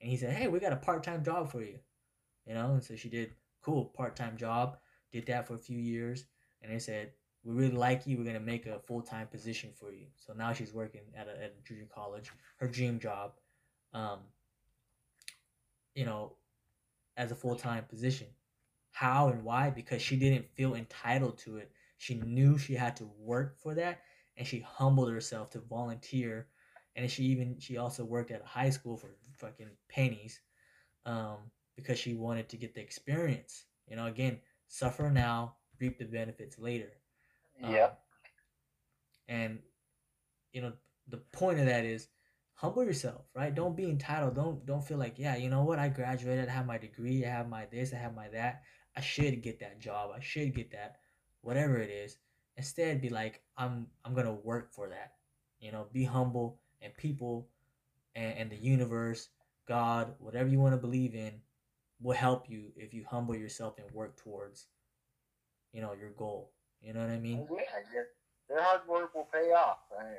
And he said, "Hey, we got a part time job for you." You know, and so she did cool part time job. Did that for a few years and they said, "We really like you. We're gonna make a full time position for you." So now she's working at a, at a junior college, her dream job, um, you know, as a full time position. How and why? Because she didn't feel entitled to it. She knew she had to work for that, and she humbled herself to volunteer. And she even she also worked at a high school for fucking pennies, um, because she wanted to get the experience. You know, again, suffer now, reap the benefits later. Yeah. Um, and you know the point of that is humble yourself, right? Don't be entitled. Don't don't feel like yeah, you know what? I graduated, I have my degree, I have my this, I have my that. I should get that job. I should get that, whatever it is. Instead, be like I'm I'm gonna work for that. You know, be humble and people and, and the universe, God, whatever you want to believe in, will help you if you humble yourself and work towards you know your goal. You know what I mean? Yeah, your, hard work will pay off.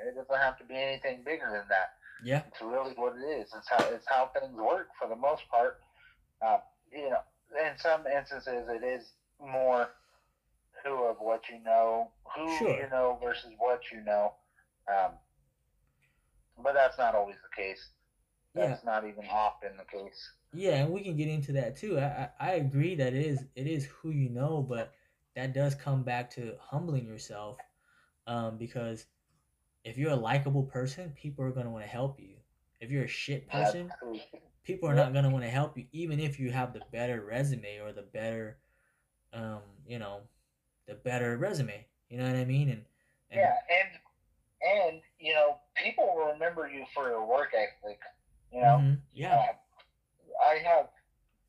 it doesn't have to be anything bigger than that. Yeah, it's really what it is. It's how it's how things work for the most part. Uh, you know, in some instances, it is more who of what you know, who sure. you know versus what you know. Um, but that's not always the case. That's yeah. not even often the case. Yeah, and we can get into that too. I, I, I agree that it is it is who you know, but that does come back to humbling yourself um, because if you're a likable person, people are going to want to help you. If you're a shit person, people are not going to want to help you, even if you have the better resume or the better, um, you know, the better resume. You know what I mean? And, and yeah, and and you know, people will remember you for your work ethic. You know, mm-hmm. yeah. Uh, I have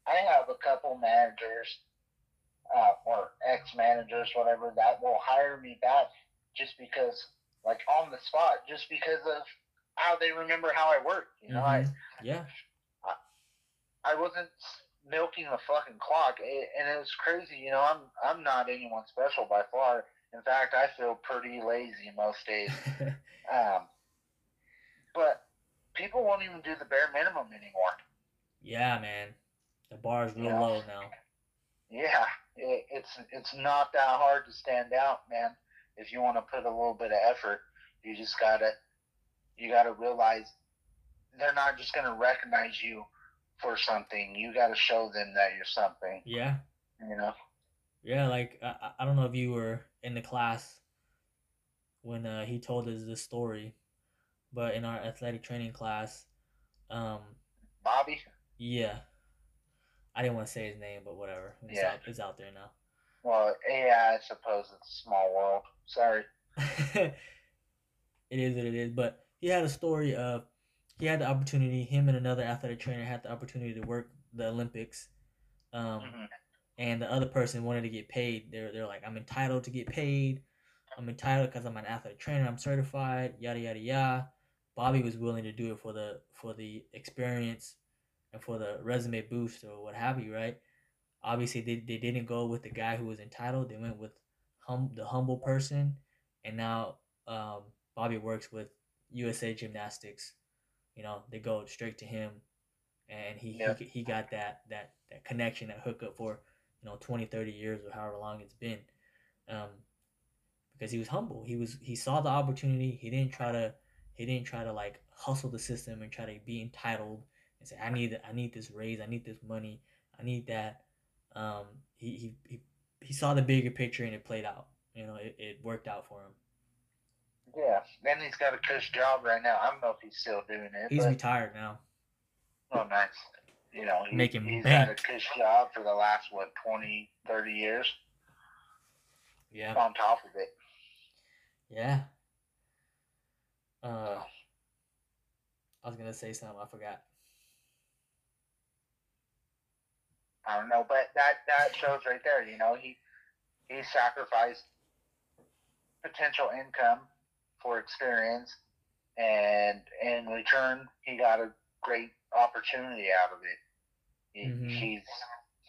I have a couple managers uh, or ex managers, whatever, that will hire me back just because, like on the spot, just because of how they remember how I work. You know, mm-hmm. I yeah, I, I wasn't milking the fucking clock, and it was crazy. You know, I'm I'm not anyone special by far. In fact, I feel pretty lazy most days. um, but people won't even do the bare minimum anymore. Yeah, man, the bar is real know? low now. Yeah, it, it's it's not that hard to stand out, man. If you want to put a little bit of effort, you just gotta you gotta realize they're not just gonna recognize you for something. You gotta show them that you're something. Yeah. You know. Yeah, like I, I don't know if you were in the class when uh, he told us this story, but in our athletic training class, um, Bobby. Yeah, I didn't want to say his name, but whatever. It's yeah. out, it's out there now. Well, yeah, I suppose it's a small world. Sorry. it is what it is. But he had a story of he had the opportunity. Him and another athletic trainer had the opportunity to work the Olympics. Um, mm-hmm. and the other person wanted to get paid. They're they're like, I'm entitled to get paid. I'm entitled because I'm an athletic trainer. I'm certified. Yada yada yada. Bobby was willing to do it for the for the experience and for the resume boost or what have you, right? Obviously, they, they didn't go with the guy who was entitled. They went with hum the humble person, and now um, Bobby works with USA Gymnastics. You know, they go straight to him, and he yeah. he, he got that that that connection, that hookup for you know 20, 30 years or however long it's been. Um, because he was humble. He was he saw the opportunity. He didn't try to he didn't try to like hustle the system and try to be entitled and say I need I need this raise. I need this money. I need that. Um, he, he he he saw the bigger picture and it played out. You know, it, it worked out for him. Yeah, then he's got a cush job right now. I don't know if he's still doing it. He's retired now. Oh, nice. You know, he, Making he's bank. had a cush job for the last what 20, 30 years. Yeah. On top of it. Yeah. Uh, I was gonna say something. I forgot. I don't know, but that that shows right there. You know, he he sacrificed potential income for experience, and in return, he got a great opportunity out of it. He, mm-hmm. He's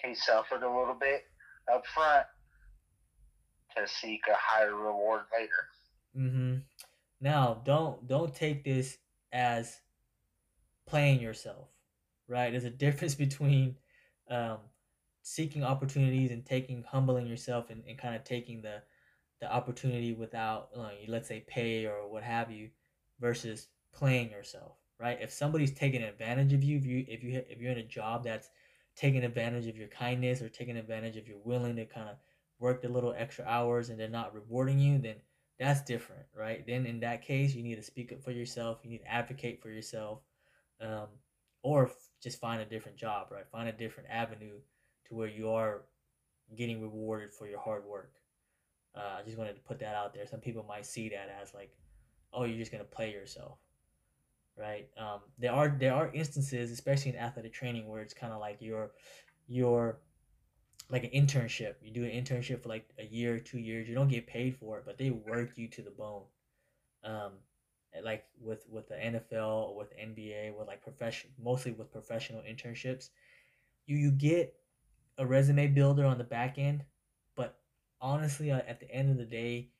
he suffered a little bit up front to seek a higher reward later. Mm-hmm. Now, don't don't take this as playing yourself, right? There's a difference between um, seeking opportunities and taking humbling yourself and, and kind of taking the the opportunity without let's say pay or what have you versus playing yourself right if somebody's taking advantage of you if you if you if you're in a job that's taking advantage of your kindness or taking advantage of your willing to kind of work the little extra hours and they're not rewarding you then that's different right then in that case you need to speak up for yourself you need to advocate for yourself um, or f- just find a different job right find a different avenue to where you are getting rewarded for your hard work uh, I just wanted to put that out there. Some people might see that as like, oh, you're just gonna play yourself, right? Um, there are there are instances, especially in athletic training, where it's kind of like you're you're like an internship. You do an internship for like a year, two years. You don't get paid for it, but they work you to the bone. Um, like with with the NFL or with NBA, with like profession, mostly with professional internships, you you get a resume builder on the back end, but honestly, uh, at the end of the day,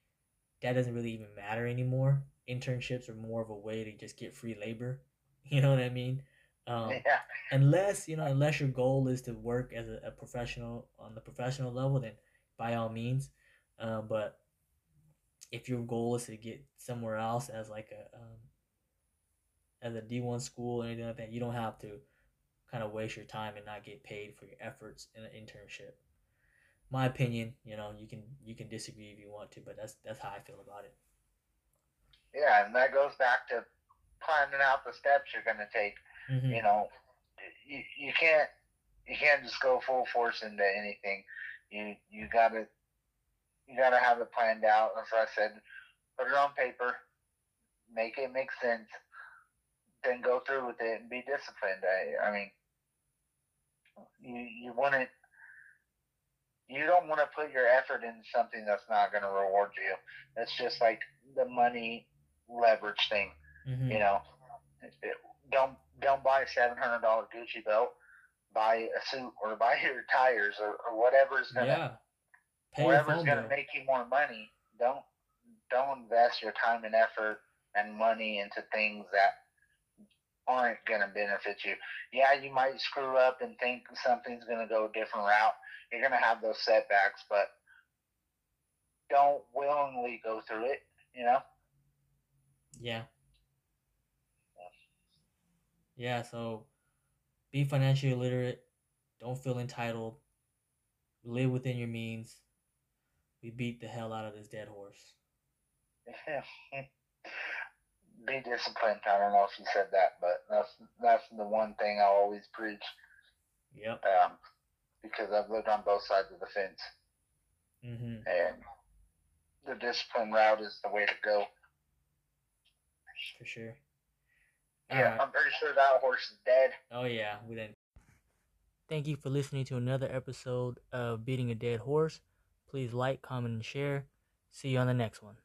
that doesn't really even matter anymore. Internships are more of a way to just get free labor. You know what I mean? Um, yeah. Unless you know, unless your goal is to work as a, a professional on the professional level, then by all means. Um, but if your goal is to get somewhere else as like a um, as a D one school or anything like that, you don't have to kind of waste your time and not get paid for your efforts in an internship my opinion. You know, you can you can disagree if you want to, but that's that's how I feel about it. Yeah, and that goes back to planning out the steps you're going to take. Mm-hmm. You know, you, you can't you can't just go full force into anything. You you gotta you gotta have it planned out. As I said, put it on paper, make it make sense, then go through with it and be disciplined. I I mean, you you want it you don't want to put your effort in something that's not going to reward you. It's just like the money leverage thing. Mm-hmm. You know, it, don't don't buy a seven hundred dollar Gucci belt. Buy a suit or buy your tires or, or is gonna yeah. Pay whatever's gonna bill. make you more money. Don't don't invest your time and effort and money into things that aren't going to benefit you. Yeah, you might screw up and think something's going to go a different route, you're going to have those setbacks, but don't willingly go through it, you know? Yeah. Yeah, so be financially literate. Don't feel entitled. Live within your means. We beat the hell out of this dead horse. be disciplined. I don't know if you said that, but that's that's the one thing I always preach. Yep. Um, because I've lived on both sides of the fence. Mm-hmm. And the discipline route is the way to go. For sure. Yeah, I'm pretty sure that horse is dead. Oh yeah, we didn't. Thank you for listening to another episode of Beating a Dead Horse. Please like, comment, and share. See you on the next one.